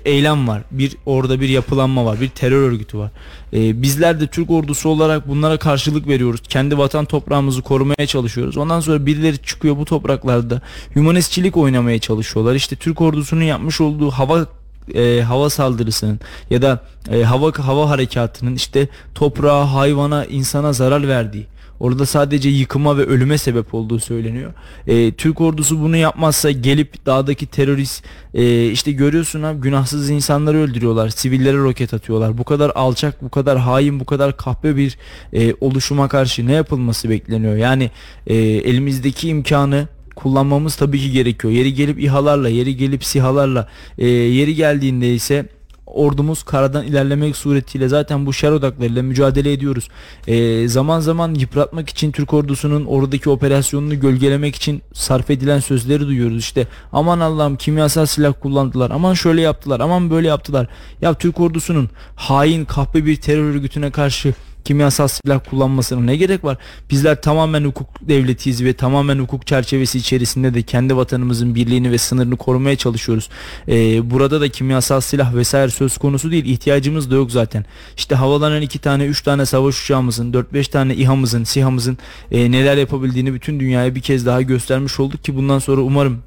eylem var. Bir orada bir yapılanma var. Bir terör örgütü var. E, bizler de Türk ordusu olarak bunlara karşılık veriyoruz. Kendi vatan toprağımızı korumaya çalışıyoruz. Ondan sonra birileri çıkıyor bu topraklarda humanistçilik oynamaya çalışıyorlar. İşte Türk ordusunun yapmış olduğu hava e, hava saldırısının ya da e, hava hava harekatının işte toprağa, hayvana, insana zarar verdiği Orada sadece yıkıma ve ölüme sebep olduğu söyleniyor. E, Türk ordusu bunu yapmazsa gelip dağdaki terörist e, işte görüyorsun abi günahsız insanları öldürüyorlar. Sivillere roket atıyorlar. Bu kadar alçak, bu kadar hain, bu kadar kahpe bir e, oluşuma karşı ne yapılması bekleniyor? Yani e, elimizdeki imkanı kullanmamız tabii ki gerekiyor. Yeri gelip İHA'larla, yeri gelip SİHA'larla, e, yeri geldiğinde ise ordumuz karadan ilerlemek suretiyle zaten bu şer odaklarıyla mücadele ediyoruz. E, zaman zaman yıpratmak için Türk ordusunun oradaki operasyonunu gölgelemek için sarf edilen sözleri duyuyoruz. İşte aman Allah'ım kimyasal silah kullandılar. Aman şöyle yaptılar. Aman böyle yaptılar. Ya Türk ordusunun hain kahpe bir terör örgütüne karşı kimyasal silah kullanmasına ne gerek var? Bizler tamamen hukuk devletiyiz ve tamamen hukuk çerçevesi içerisinde de kendi vatanımızın birliğini ve sınırını korumaya çalışıyoruz. Ee, burada da kimyasal silah vesaire söz konusu değil. İhtiyacımız da yok zaten. İşte havalanan iki tane, üç tane savaş uçağımızın, dört beş tane İHA'mızın, SİHA'mızın e, neler yapabildiğini bütün dünyaya bir kez daha göstermiş olduk ki bundan sonra umarım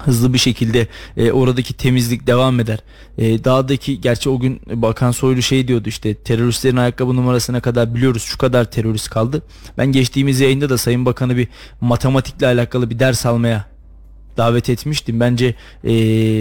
hızlı bir şekilde e, oradaki temizlik devam eder. E, dağdaki gerçi o gün Bakan Soylu şey diyordu işte teröristlerin ayakkabı numarasına kadar biliyoruz şu kadar terörist kaldı. Ben geçtiğimiz yayında da Sayın Bakan'ı bir matematikle alakalı bir ders almaya davet etmiştim. Bence e,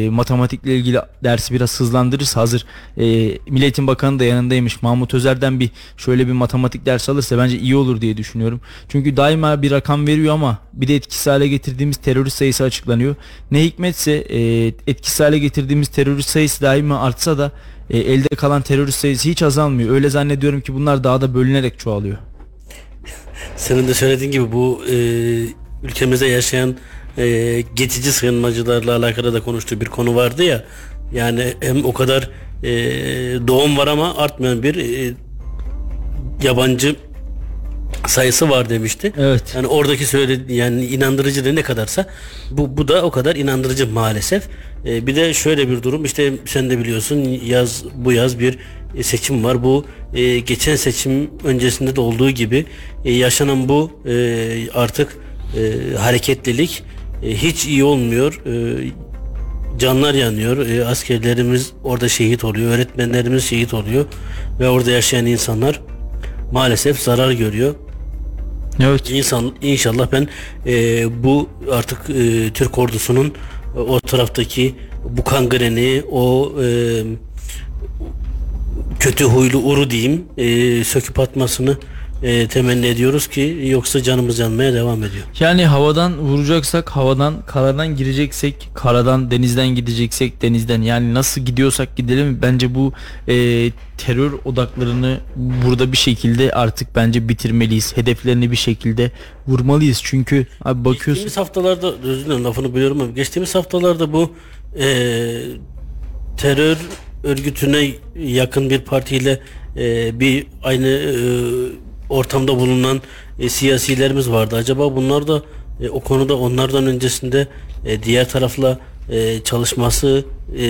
matematikle ilgili dersi biraz hızlandırırsa hazır e, Milletin Bakanı da yanındaymış. Mahmut Özer'den bir şöyle bir matematik ders alırsa bence iyi olur diye düşünüyorum. Çünkü daima bir rakam veriyor ama bir de etkisiz hale getirdiğimiz terörist sayısı açıklanıyor. Ne hikmetse e, etkisiz hale getirdiğimiz terörist sayısı daima artsa da e, elde kalan terörist sayısı hiç azalmıyor. Öyle zannediyorum ki bunlar daha da bölünerek çoğalıyor. Senin de söylediğin gibi bu e, ülkemizde yaşayan e, geçici sığınmacılarla alakalı da konuştuğu bir konu vardı ya. Yani hem o kadar e, doğum var ama artmayan bir e, yabancı sayısı var demişti. Evet. Yani oradaki söyledi yani inandırıcı da ne kadarsa bu bu da o kadar inandırıcı maalesef. Ee, bir de şöyle bir durum işte sen de biliyorsun yaz bu yaz bir e, seçim var. Bu e, geçen seçim öncesinde de olduğu gibi e, yaşanan bu e, artık e, hareketlilik e, hiç iyi olmuyor. E, canlar yanıyor. E, askerlerimiz orada şehit oluyor. Öğretmenlerimiz şehit oluyor. Ve orada yaşayan insanlar maalesef zarar görüyor. Evet. İnsan inşallah ben e, bu artık e, Türk ordusunun e, o taraftaki bu kangreni, o e, kötü huylu uru diyeyim, e, söküp atmasını e, temenni ediyoruz ki yoksa canımız yanmaya devam ediyor. Yani havadan vuracaksak havadan, karadan gireceksek karadan, denizden gideceksek denizden. Yani nasıl gidiyorsak gidelim. Bence bu e, terör odaklarını burada bir şekilde artık bence bitirmeliyiz. Hedeflerini bir şekilde vurmalıyız. Çünkü abi bakıyorsun. Geçtiğimiz haftalarda özür dilerim lafını biliyorum ama geçtiğimiz haftalarda bu e, terör örgütüne yakın bir partiyle e, bir aynı e, ortamda bulunan e, siyasilerimiz vardı. Acaba bunlar da e, o konuda onlardan öncesinde e, diğer tarafla e, çalışması e,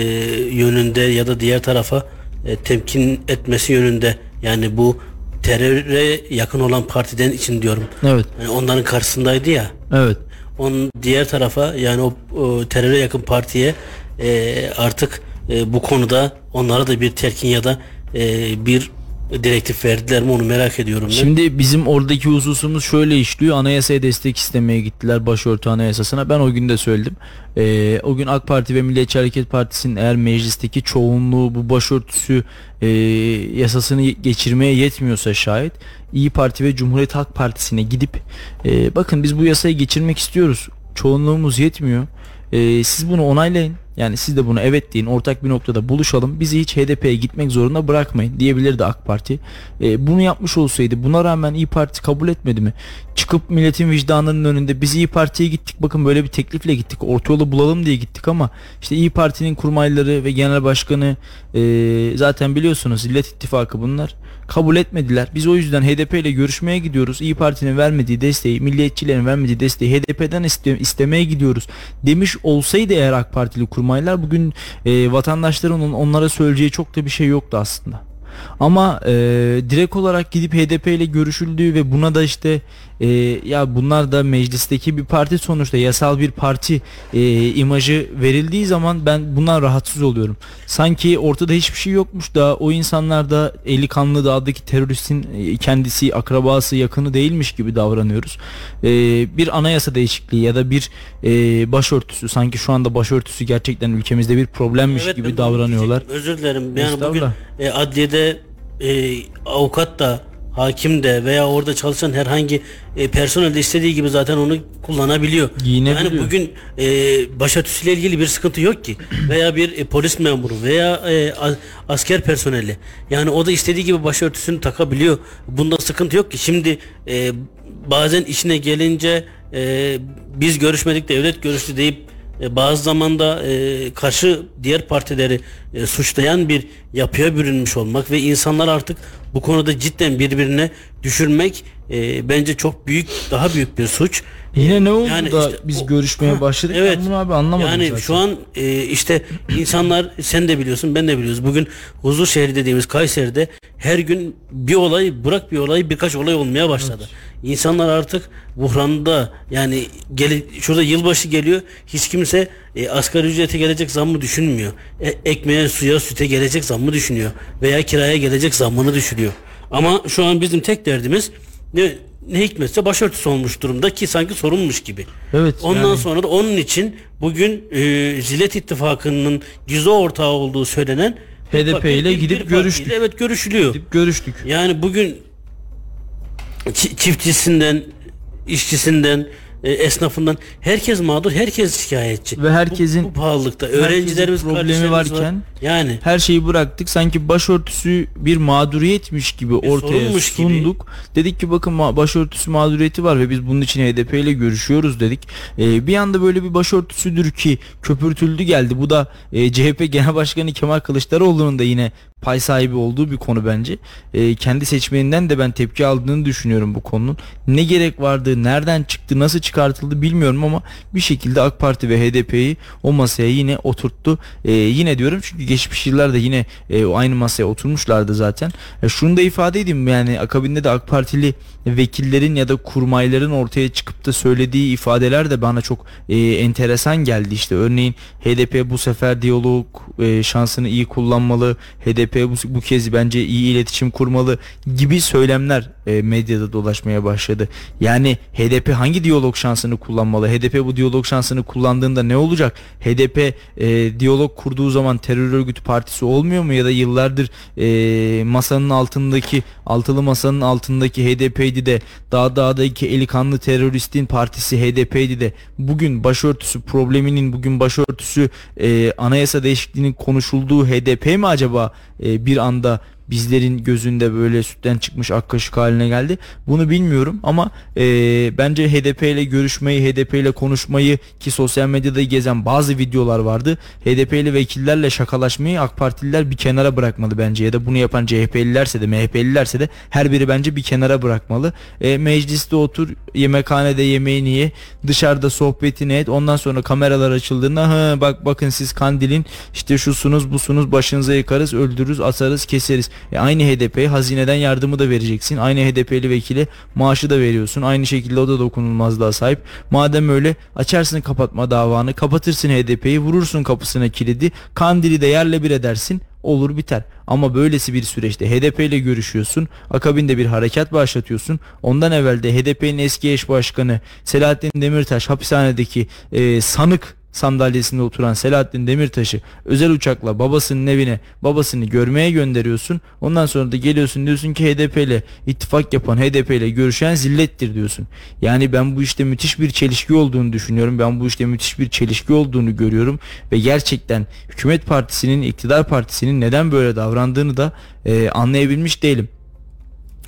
yönünde ya da diğer tarafa e, temkin etmesi yönünde yani bu teröre yakın olan partiden için diyorum. Evet. Yani onların karşısındaydı ya. Evet. Onun diğer tarafa yani o, o teröre yakın partiye e, artık e, bu konuda onlara da bir telkin ya da e, bir direktif verdiler mi onu merak ediyorum ben. Şimdi bizim oradaki hususumuz şöyle işliyor. Anayasaya destek istemeye gittiler başörtü anayasasına. Ben o gün de söyledim. Ee, o gün AK Parti ve Milliyetçi Hareket Partisi'nin eğer meclisteki çoğunluğu bu başörtüsü e, yasasını geçirmeye yetmiyorsa şayet İyi Parti ve Cumhuriyet Halk Partisi'ne gidip e, bakın biz bu yasayı geçirmek istiyoruz. Çoğunluğumuz yetmiyor. E, siz bunu onaylayın. Yani siz de bunu evet deyin ortak bir noktada buluşalım. Bizi hiç HDP'ye gitmek zorunda bırakmayın diyebilirdi AK Parti. E, bunu yapmış olsaydı buna rağmen İyi Parti kabul etmedi mi? Çıkıp milletin vicdanının önünde biz İyi Parti'ye gittik bakın böyle bir teklifle gittik. Orta yolu bulalım diye gittik ama işte İyi Parti'nin kurmayları ve genel başkanı e, zaten biliyorsunuz Zillet İttifakı bunlar kabul etmediler. Biz o yüzden HDP ile görüşmeye gidiyoruz. İyi Parti'nin vermediği desteği, milliyetçilerin vermediği desteği HDP'den iste, istemeye gidiyoruz demiş olsaydı eğer AK Partili kurmaylar bugün e, vatandaşların onlara söyleyeceği çok da bir şey yoktu aslında. Ama e, direkt olarak gidip HDP ile görüşüldüğü ve buna da işte e, ya bunlar da meclisteki bir parti sonuçta yasal bir parti e, imajı verildiği zaman ben bundan rahatsız oluyorum. Sanki ortada hiçbir şey yokmuş da o insanlar da eli kanlı dağdaki teröristin e, kendisi akrabası yakını değilmiş gibi davranıyoruz. E, bir anayasa değişikliği ya da bir e, başörtüsü sanki şu anda başörtüsü gerçekten ülkemizde bir problemmiş Evet, gibi davranıyorlar. Özür dilerim. Yani bugün e, adliyede e, avukat da hakim de veya orada çalışan herhangi e, personel de istediği gibi zaten onu kullanabiliyor. Giyinebiliyor. Yani bugün e, başörtüsüyle ilgili bir sıkıntı yok ki. Veya bir e, polis memuru veya e, asker personeli. Yani o da istediği gibi başörtüsünü takabiliyor. Bunda sıkıntı yok ki. Şimdi e, bazen işine gelince e, biz görüşmedik devlet görüştü deyip e, bazı zamanda e, karşı diğer partileri e, suçlayan bir yapıya bürünmüş olmak ve insanlar artık bu konuda cidden birbirine düşürmek e, bence çok büyük daha büyük bir suç. Yine ne oldu Yani da işte biz o- görüşmeye başladık? Evet. Ben bunu abi anlamadım Yani zaten. şu an e, işte insanlar sen de biliyorsun ben de biliyoruz. Bugün huzur şehri dediğimiz Kayseri'de her gün bir olay bırak bir olay birkaç olay olmaya başladı. İnsanlar artık buhranda yani gel, şurada yılbaşı geliyor hiç kimse e, asgari ücrete gelecek zammı düşünmüyor. E, ekmeğe suya süte gelecek zammı düşünüyor. Veya kiraya gelecek zammını düşünüyor. Ama şu an bizim tek derdimiz ne, ne hikmetse başörtüsü olmuş durumda ki sanki sorunmuş gibi. Evet, Ondan yani- sonra da onun için bugün e, Zillet İttifakı'nın gizli ortağı olduğu söylenen HDP ile gidip görüştük. Evet görüşülüyor. Gidip görüştük. Yani bugün çiftçisinden, işçisinden, e, esnafından herkes mağdur, herkes şikayetçi. Ve herkesin- bu, bu pahalılıkta öğrencilerimiz problemi kardeşlerimiz var. varken yani Her şeyi bıraktık. Sanki başörtüsü bir mağduriyetmiş gibi ortaya sorunmuş gibi. sunduk. Dedik ki bakın başörtüsü mağduriyeti var ve biz bunun için HDP ile görüşüyoruz dedik. Ee, bir anda böyle bir başörtüsüdür ki köpürtüldü geldi. Bu da e, CHP Genel Başkanı Kemal Kılıçdaroğlu'nun da yine pay sahibi olduğu bir konu bence. Ee, kendi seçmeninden de ben tepki aldığını düşünüyorum bu konunun. Ne gerek vardı, nereden çıktı, nasıl çıkartıldı bilmiyorum ama bir şekilde AK Parti ve HDP'yi o masaya yine oturttu. Ee, yine diyorum çünkü geçmiş yıllarda yine e, aynı masaya oturmuşlardı zaten. E, şunu da ifade edeyim yani akabinde de AK Partili vekillerin ya da kurmayların ortaya çıkıp da söylediği ifadeler de bana çok e, enteresan geldi işte. Örneğin HDP bu sefer diyalog e, şansını iyi kullanmalı. HDP bu, bu kez bence iyi iletişim kurmalı gibi söylemler e, medyada dolaşmaya başladı. Yani HDP hangi diyalog şansını kullanmalı? HDP bu diyalog şansını kullandığında ne olacak? HDP e, diyalog kurduğu zaman terör örgütü partisi olmuyor mu ya da yıllardır e, masanın altındaki altılı masanın altındaki HDP'ydi de dağ dağdaki eli kanlı teröristin partisi HDP'ydi de bugün başörtüsü probleminin bugün başörtüsü e, anayasa değişikliğinin konuşulduğu HDP mi acaba e, bir anda bizlerin gözünde böyle sütten çıkmış ak kaşık haline geldi. Bunu bilmiyorum ama e, bence HDP ile görüşmeyi, HDP ile konuşmayı ki sosyal medyada gezen bazı videolar vardı. HDP ile vekillerle şakalaşmayı AK Partililer bir kenara bırakmalı bence ya da bunu yapan CHP'lilerse de MHP'lilerse de her biri bence bir kenara bırakmalı. E, mecliste otur, yemekhanede yemeğini ye, dışarıda sohbetini et. Ondan sonra kameralar açıldığında ha bak bakın siz Kandil'in işte şusunuz busunuz başınıza yıkarız, öldürürüz, asarız, keseriz. E, aynı HDP'ye hazineden yardımı da vereceksin. Aynı HDP'li vekile maaşı da veriyorsun. Aynı şekilde o da dokunulmazlığa sahip. Madem öyle açarsın kapatma davanı, kapatırsın HDP'yi, vurursun kapısına kilidi, Kandil'i de yerle bir edersin olur biter. Ama böylesi bir süreçte HDP ile görüşüyorsun. Akabinde bir harekat başlatıyorsun. Ondan evvel de HDP'nin eski eş başkanı Selahattin Demirtaş hapishanedeki e, sanık sandalyesinde oturan Selahattin Demirtaş'ı özel uçakla babasının evine babasını görmeye gönderiyorsun. Ondan sonra da geliyorsun diyorsun ki HDP ile ittifak yapan HDP ile görüşen zillettir diyorsun. Yani ben bu işte müthiş bir çelişki olduğunu düşünüyorum. Ben bu işte müthiş bir çelişki olduğunu görüyorum ve gerçekten hükümet partisinin iktidar partisinin neden böyle davrandığını da e, anlayabilmiş değilim.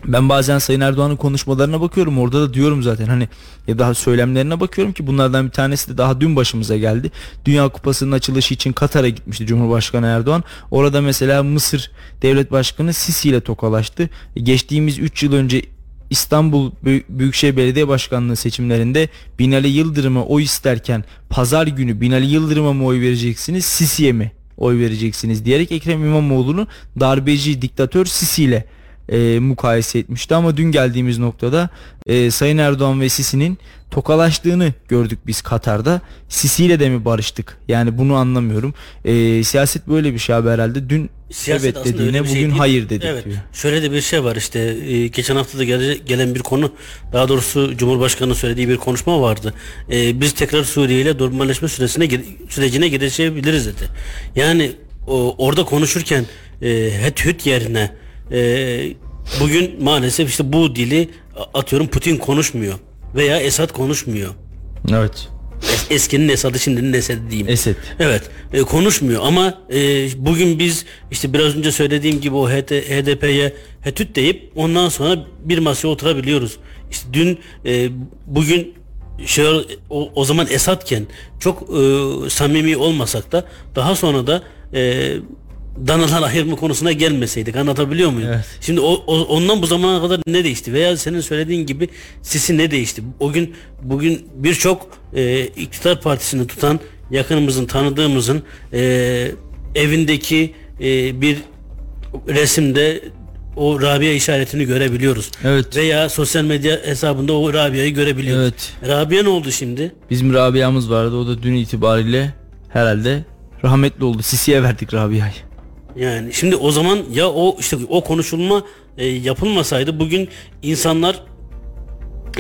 Ben bazen Sayın Erdoğan'ın konuşmalarına bakıyorum orada da diyorum zaten hani ya daha söylemlerine bakıyorum ki bunlardan bir tanesi de daha dün başımıza geldi. Dünya Kupası'nın açılışı için Katar'a gitmişti Cumhurbaşkanı Erdoğan. Orada mesela Mısır Devlet Başkanı Sisi ile tokalaştı. Geçtiğimiz 3 yıl önce İstanbul Büyükşehir Belediye Başkanlığı seçimlerinde Binali Yıldırım'a oy isterken pazar günü Binali Yıldırım'a mı oy vereceksiniz Sisi'ye mi oy vereceksiniz diyerek Ekrem İmamoğlu'nu darbeci diktatör Sisi ile e, mukayese etmişti ama dün geldiğimiz noktada e, Sayın Erdoğan ve Sisi'nin tokalaştığını gördük biz Katar'da. Sisi ile de mi barıştık? Yani bunu anlamıyorum. E, siyaset böyle bir şey abi herhalde. Dün siyaset evet dediğine şey bugün değil. hayır dedi evet. diyor. Şöyle de bir şey var işte e, geçen hafta da gele, gelen bir konu daha doğrusu Cumhurbaşkanı söylediği bir konuşma vardı. E, biz tekrar Suriye ile normalleşme süresine sürecine girişebiliriz dedi. Yani o, orada konuşurken e, het hüt yerine e, bugün maalesef işte bu dili atıyorum Putin konuşmuyor veya Esad konuşmuyor. Evet. Es, eskinin Esad'ı şimdinin Esad'ı diyeyim. Esed. Evet e, konuşmuyor ama e, bugün biz işte biraz önce söylediğim gibi o HDP'ye hetüt deyip ondan sonra bir masaya oturabiliyoruz. İşte dün e, bugün şey o, o zaman Esadken çok e, samimi olmasak da daha sonra da e, danadan ayırma konusuna gelmeseydik anlatabiliyor muyum? Evet. Şimdi o, o, ondan bu zamana kadar ne değişti veya senin söylediğin gibi sisi ne değişti? O gün bugün birçok e, iktidar partisini tutan yakınımızın tanıdığımızın e, evindeki e, bir resimde o Rabia işaretini görebiliyoruz. Evet. Veya sosyal medya hesabında o Rabia'yı görebiliyoruz. Evet. Rabia ne oldu şimdi? Bizim Rabia'mız vardı. O da dün itibariyle herhalde rahmetli oldu. Sisi'ye verdik Rabia'yı. Yani şimdi o zaman ya o işte o konuşulma e, yapılmasaydı bugün insanlar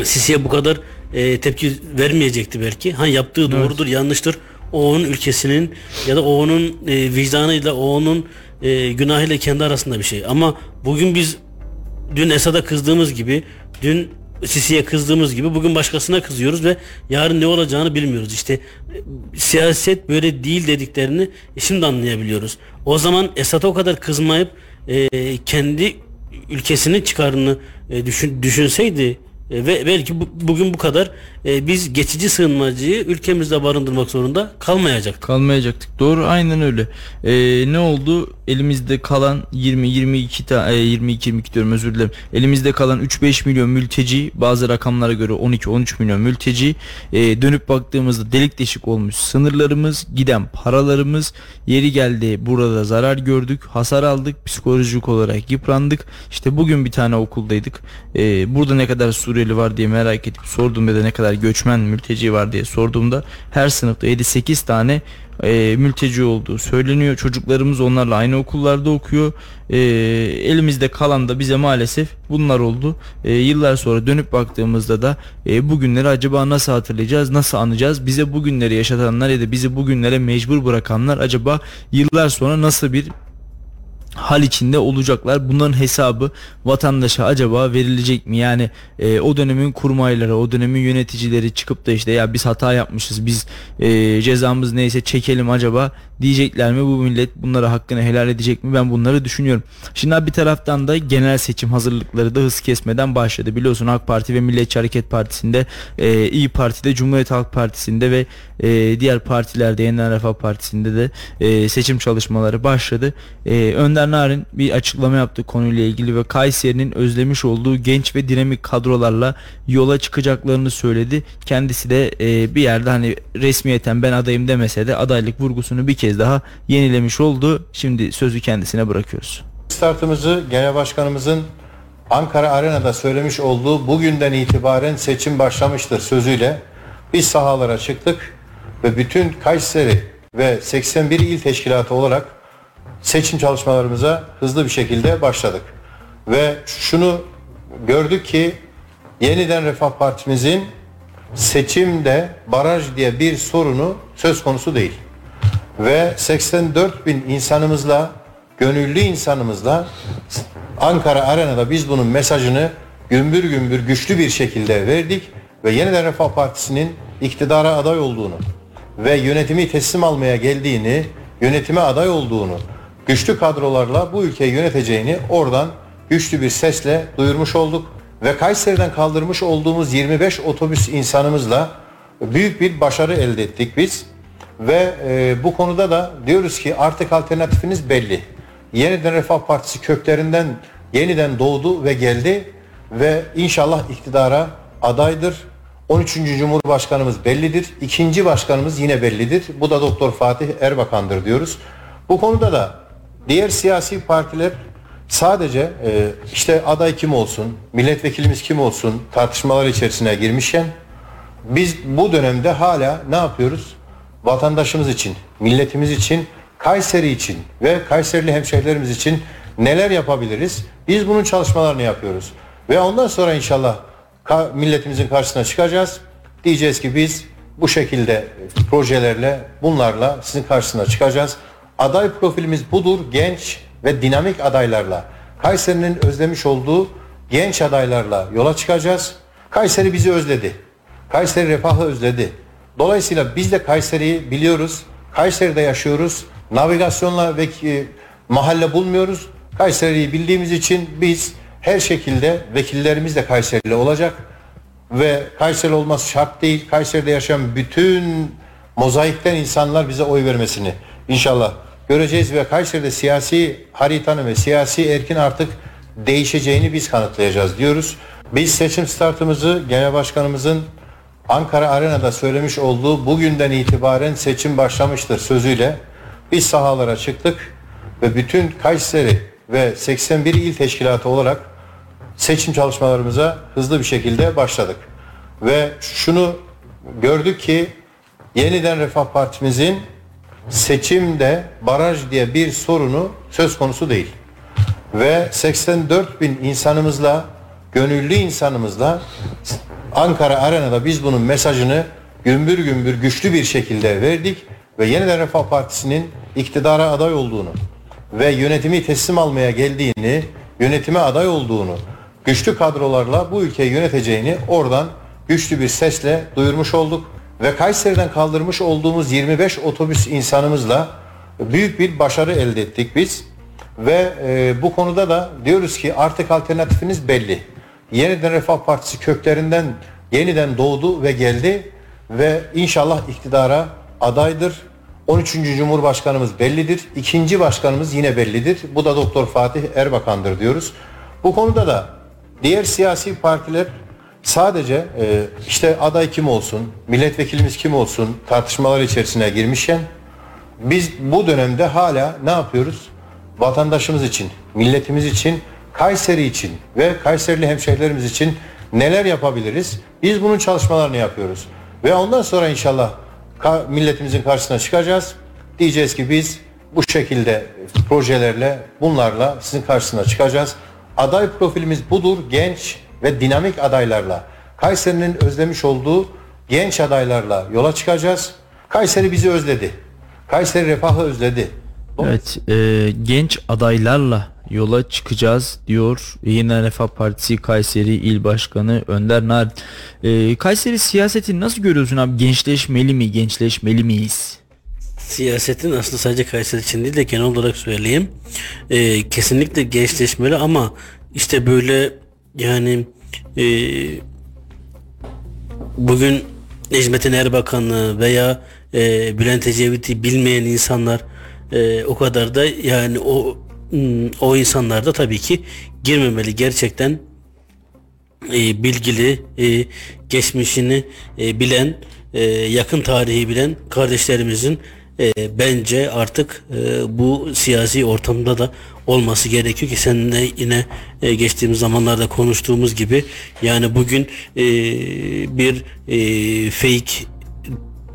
Sisi'ye bu kadar e, tepki vermeyecekti belki. Ha yaptığı doğrudur, evet. yanlıştır. O onun ülkesinin ya da o onun e, vicdanıyla, o onun e, günahıyla kendi arasında bir şey. Ama bugün biz dün Esad'a kızdığımız gibi, dün Sisi'ye kızdığımız gibi bugün başkasına kızıyoruz ve yarın ne olacağını bilmiyoruz. İşte e, siyaset böyle değil dediklerini şimdi anlayabiliyoruz. O zaman Esad'a o kadar kızmayıp e, kendi ülkesinin çıkarını e, düşün, düşünseydi e, ve belki bu, bugün bu kadar e, biz geçici sığınmacıyı ülkemizde barındırmak zorunda kalmayacaktık. Kalmayacaktık. Doğru aynen öyle. E, ne oldu? Elimizde kalan 20 22 ta, e, 22 22 diyorum özür dilerim. Elimizde kalan 3-5 milyon mülteci bazı rakamlara göre 12-13 milyon mülteci e, dönüp baktığımızda delik deşik olmuş sınırlarımız giden paralarımız yeri geldi burada zarar gördük hasar aldık psikolojik olarak yıprandık işte bugün bir tane okuldaydık e, burada ne kadar Suriyeli var diye merak edip sordum ya da ne kadar göçmen mülteci var diye sorduğumda her sınıfta 7-8 tane e, mülteci olduğu söyleniyor. Çocuklarımız onlarla aynı okullarda okuyor. E, elimizde kalan da bize maalesef bunlar oldu. E, yıllar sonra dönüp baktığımızda da e, bugünleri acaba nasıl hatırlayacağız, nasıl anacağız? Bize bugünleri yaşatanlar ya da bizi bugünlere mecbur bırakanlar acaba yıllar sonra nasıl bir hal içinde olacaklar. Bunların hesabı vatandaşa acaba verilecek mi? Yani e, o dönemin kurmayları, o dönemin yöneticileri çıkıp da işte ya biz hata yapmışız, biz e, cezamız neyse çekelim acaba diyecekler mi? Bu millet bunlara hakkını helal edecek mi? Ben bunları düşünüyorum. Şimdi bir taraftan da genel seçim hazırlıkları da hız kesmeden başladı. Biliyorsun AK Parti ve Milliyetçi Hareket Partisi'nde, e, İyi Parti'de, Cumhuriyet Halk Partisi'nde ve e, diğer partilerde, Yeniden Refah Partisi'nde de e, seçim çalışmaları başladı. E, Önder Narin bir açıklama yaptı konuyla ilgili ve Kayseri'nin özlemiş olduğu genç ve dinamik kadrolarla yola çıkacaklarını söyledi. Kendisi de e, bir yerde hani resmiyeten ben adayım demese de adaylık vurgusunu bir kez daha yenilemiş oldu. Şimdi sözü kendisine bırakıyoruz. Startımızı Genel Başkanımızın Ankara Arena'da söylemiş olduğu bugünden itibaren seçim başlamıştır sözüyle biz sahalara çıktık ve bütün Kayseri ve 81 il teşkilatı olarak seçim çalışmalarımıza hızlı bir şekilde başladık. Ve şunu gördük ki yeniden Refah Partimizin seçimde baraj diye bir sorunu söz konusu değil. Ve 84 bin insanımızla, gönüllü insanımızla Ankara Arena'da biz bunun mesajını gümbür gümbür güçlü bir şekilde verdik ve Yeniden Refah Partisi'nin iktidara aday olduğunu ve yönetimi teslim almaya geldiğini, yönetime aday olduğunu, güçlü kadrolarla bu ülkeyi yöneteceğini oradan güçlü bir sesle duyurmuş olduk ve Kayseri'den kaldırmış olduğumuz 25 otobüs insanımızla büyük bir başarı elde ettik biz. Ve e, bu konuda da diyoruz ki artık alternatifiniz belli. Yeniden Refah Partisi köklerinden yeniden doğdu ve geldi ve inşallah iktidara adaydır. 13. Cumhurbaşkanımız bellidir. İkinci başkanımız yine bellidir. Bu da Doktor Fatih Erbakan'dır diyoruz. Bu konuda da diğer siyasi partiler sadece e, işte aday kim olsun, milletvekilimiz kim olsun tartışmalar içerisine girmişken biz bu dönemde hala ne yapıyoruz? Vatandaşımız için, milletimiz için, Kayseri için ve Kayserili hemşehrilerimiz için neler yapabiliriz? Biz bunun çalışmalarını yapıyoruz. Ve ondan sonra inşallah milletimizin karşısına çıkacağız. Diyeceğiz ki biz bu şekilde projelerle, bunlarla sizin karşısına çıkacağız. Aday profilimiz budur. Genç ve dinamik adaylarla. Kayseri'nin özlemiş olduğu genç adaylarla yola çıkacağız. Kayseri bizi özledi. Kayseri refahı özledi. Dolayısıyla biz de Kayseri'yi biliyoruz. Kayseri'de yaşıyoruz. Navigasyonla ve e, mahalle bulmuyoruz. Kayseri'yi bildiğimiz için biz her şekilde vekillerimiz de Kayserili olacak. Ve Kayseri olması şart değil. Kayseri'de yaşayan bütün mozaikten insanlar bize oy vermesini inşallah göreceğiz ve Kayseri'de siyasi haritanın ve siyasi erkin artık değişeceğini biz kanıtlayacağız diyoruz. Biz seçim startımızı Genel Başkanımızın Ankara Arena'da söylemiş olduğu bugünden itibaren seçim başlamıştır sözüyle biz sahalara çıktık ve bütün Kayseri ve 81 il teşkilatı olarak seçim çalışmalarımıza hızlı bir şekilde başladık. Ve şunu gördük ki yeniden Refah Partimizin seçimde baraj diye bir sorunu söz konusu değil. Ve 84 bin insanımızla, gönüllü insanımızla Ankara Arena'da biz bunun mesajını gümbür gümbür güçlü bir şekilde verdik ve Yeniden Refah Partisi'nin iktidara aday olduğunu ve yönetimi teslim almaya geldiğini, yönetime aday olduğunu, güçlü kadrolarla bu ülkeyi yöneteceğini oradan güçlü bir sesle duyurmuş olduk ve Kayseri'den kaldırmış olduğumuz 25 otobüs insanımızla büyük bir başarı elde ettik biz ve e, bu konuda da diyoruz ki artık alternatifiniz belli. Yeniden Refah Partisi köklerinden yeniden doğdu ve geldi ve inşallah iktidara adaydır. 13. Cumhurbaşkanımız bellidir. İkinci başkanımız yine bellidir. Bu da Doktor Fatih Erbakan'dır diyoruz. Bu konuda da diğer siyasi partiler sadece e, işte aday kim olsun, milletvekilimiz kim olsun tartışmalar içerisine girmişken biz bu dönemde hala ne yapıyoruz? Vatandaşımız için, milletimiz için, Kayseri için ve Kayserili hemşehrilerimiz için neler yapabiliriz? Biz bunun çalışmalarını yapıyoruz. Ve ondan sonra inşallah milletimizin karşısına çıkacağız. Diyeceğiz ki biz bu şekilde projelerle, bunlarla sizin karşısına çıkacağız. Aday profilimiz budur. Genç ve dinamik adaylarla. Kayseri'nin özlemiş olduğu genç adaylarla yola çıkacağız. Kayseri bizi özledi. Kayseri refahı özledi. Evet, e, genç adaylarla yola çıkacağız diyor Yeniden Refah Partisi Kayseri İl Başkanı Önder Nar. E, Kayseri siyasetini nasıl görüyorsun abi? Gençleşmeli mi? Gençleşmeli miyiz? siyasetin aslında sadece Kayseri için değil de genel olarak söyleyeyim. Ee, kesinlikle gençleşmeli ama işte böyle yani e, bugün Necmettin Erbakan'ı veya e, Bülent Ecevit'i bilmeyen insanlar e, o kadar da yani o hmm, o insanlar da tabii ki girmemeli. Gerçekten e, bilgili, e, geçmişini e, bilen, e, yakın tarihi bilen kardeşlerimizin e, bence artık e, bu siyasi ortamda da olması gerekiyor ki seninle yine e, geçtiğimiz zamanlarda konuştuğumuz gibi yani bugün e, bir e, fake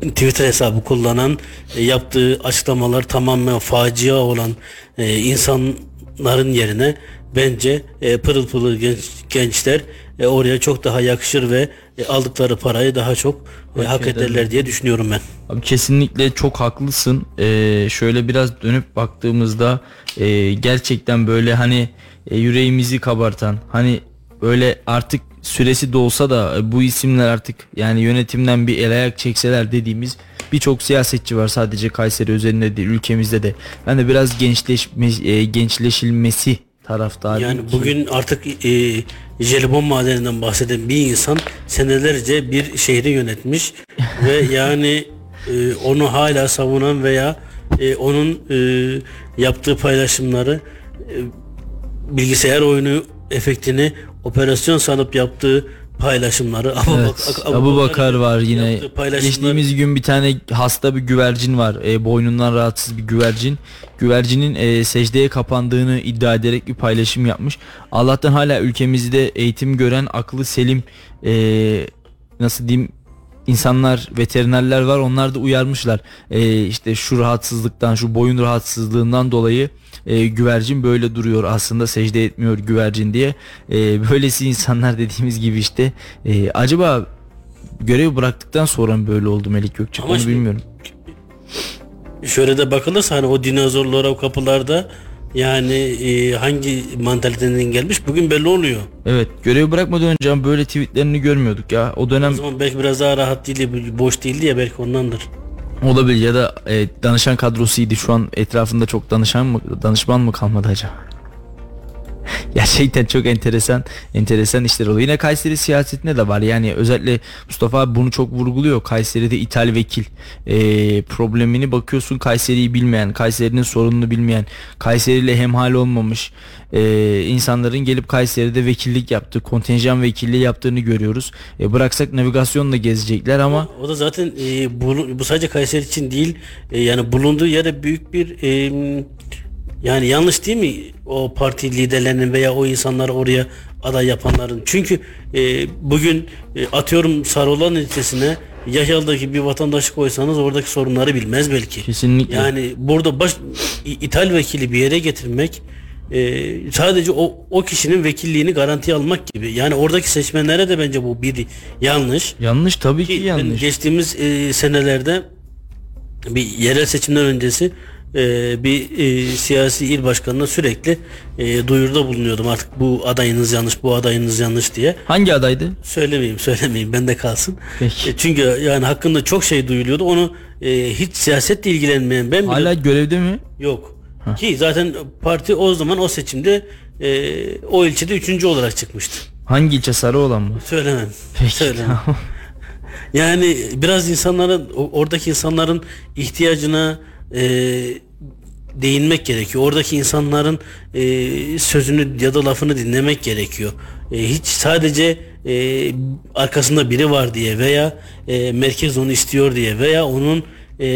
Twitter hesabı kullanan e, yaptığı açıklamalar tamamen facia olan e, insanların yerine bence e, pırıl pırıl genç, gençler e, oraya çok daha yakışır ve e, aldıkları parayı daha çok e, hak ederler diye düşünüyorum ben. Abi kesinlikle çok haklısın. Ee, şöyle biraz dönüp baktığımızda e, gerçekten böyle hani e, yüreğimizi kabartan hani böyle artık süresi dolsa da e, bu isimler artık yani yönetimden bir el ayak çekseler dediğimiz birçok siyasetçi var sadece Kayseri üzerinde değil ülkemizde de. Ben de biraz gençleşme, e, gençleşilmesi taraftarıyım. Yani ki- bugün artık e, jelibon madeninden bahseden bir insan senelerce bir şehri yönetmiş ve yani e, onu hala savunan veya e, onun e, yaptığı paylaşımları e, bilgisayar oyunu efektini operasyon sanıp yaptığı paylaşımları Abu, Evet, Bak- Abu Bakar var yine. Geçtiğimiz gün bir tane hasta bir güvercin var. E, boynundan rahatsız bir güvercin. Güvercinin e, secdeye kapandığını iddia ederek bir paylaşım yapmış. Allah'tan hala ülkemizde eğitim gören aklı selim e, nasıl diyeyim insanlar veterinerler var onlar da uyarmışlar. E, işte şu rahatsızlıktan şu boyun rahatsızlığından dolayı e, güvercin böyle duruyor aslında secde etmiyor güvercin diye. E, böylesi insanlar dediğimiz gibi işte e, acaba görev bıraktıktan sonra mı böyle oldu Melik Gökçek? Ama onu şimdi- bilmiyorum. Şöyle de bakılırsa hani o dinozorlara o kapılarda yani e, hangi mantaliteden gelmiş bugün belli oluyor. Evet görev bırakmadan önce böyle tweetlerini görmüyorduk ya o dönem O zaman belki biraz daha rahat değildi, boş değildi ya belki ondandır. olabilir ya da e, danışan kadrosuydu şu an etrafında çok danışan mı danışman mı kalmadı acaba? Gerçekten çok enteresan enteresan işler oluyor. Yine Kayseri siyasetinde de var. Yani özellikle Mustafa abi bunu çok vurguluyor. Kayseri'de ithal vekil e, problemini bakıyorsun Kayseri'yi bilmeyen, Kayseri'nin sorununu bilmeyen, Kayseri ile hemhal olmamış e, insanların gelip Kayseri'de vekillik yaptığı, kontenjan vekilliği yaptığını görüyoruz. E, bıraksak navigasyonla gezecekler ama O da zaten e, bu, bu sadece Kayseri için değil e, yani bulunduğu yere büyük bir e, yani yanlış değil mi o parti liderlerinin veya o insanları oraya aday yapanların çünkü e, bugün e, atıyorum Sarıoğlan ilçesine Yahyalı'daki bir vatandaşı koysanız oradaki sorunları bilmez belki. Kesinlikle. Yani burada baş ithal vekili bir yere getirmek e, sadece o o kişinin vekilliğini garantiye almak gibi. Yani oradaki seçmenlere de bence bu bir yanlış. yanlış tabii ki Ki yanlış. geçtiğimiz e, senelerde bir yerel seçimler öncesi e, bir e, siyasi il başkanına sürekli e, duyuruda bulunuyordum artık bu adayınız yanlış bu adayınız yanlış diye Hangi adaydı? söylemeyeyim söylemeyeyim bende kalsın Peki. E, çünkü yani hakkında çok şey duyuluyordu onu e, hiç siyasetle ilgilenmeyen ben Hala görevde mi? yok ki zaten parti o zaman o seçimde e, o ilçede üçüncü olarak çıkmıştı Hangi ilçe Sarıoğlan mı? Söylemem. Peki, Söylemem. Yani biraz insanların oradaki insanların ihtiyacına e, değinmek gerekiyor. Oradaki insanların e, sözünü ya da lafını dinlemek gerekiyor. E, hiç sadece e, arkasında biri var diye veya e, merkez onu istiyor diye veya onun e,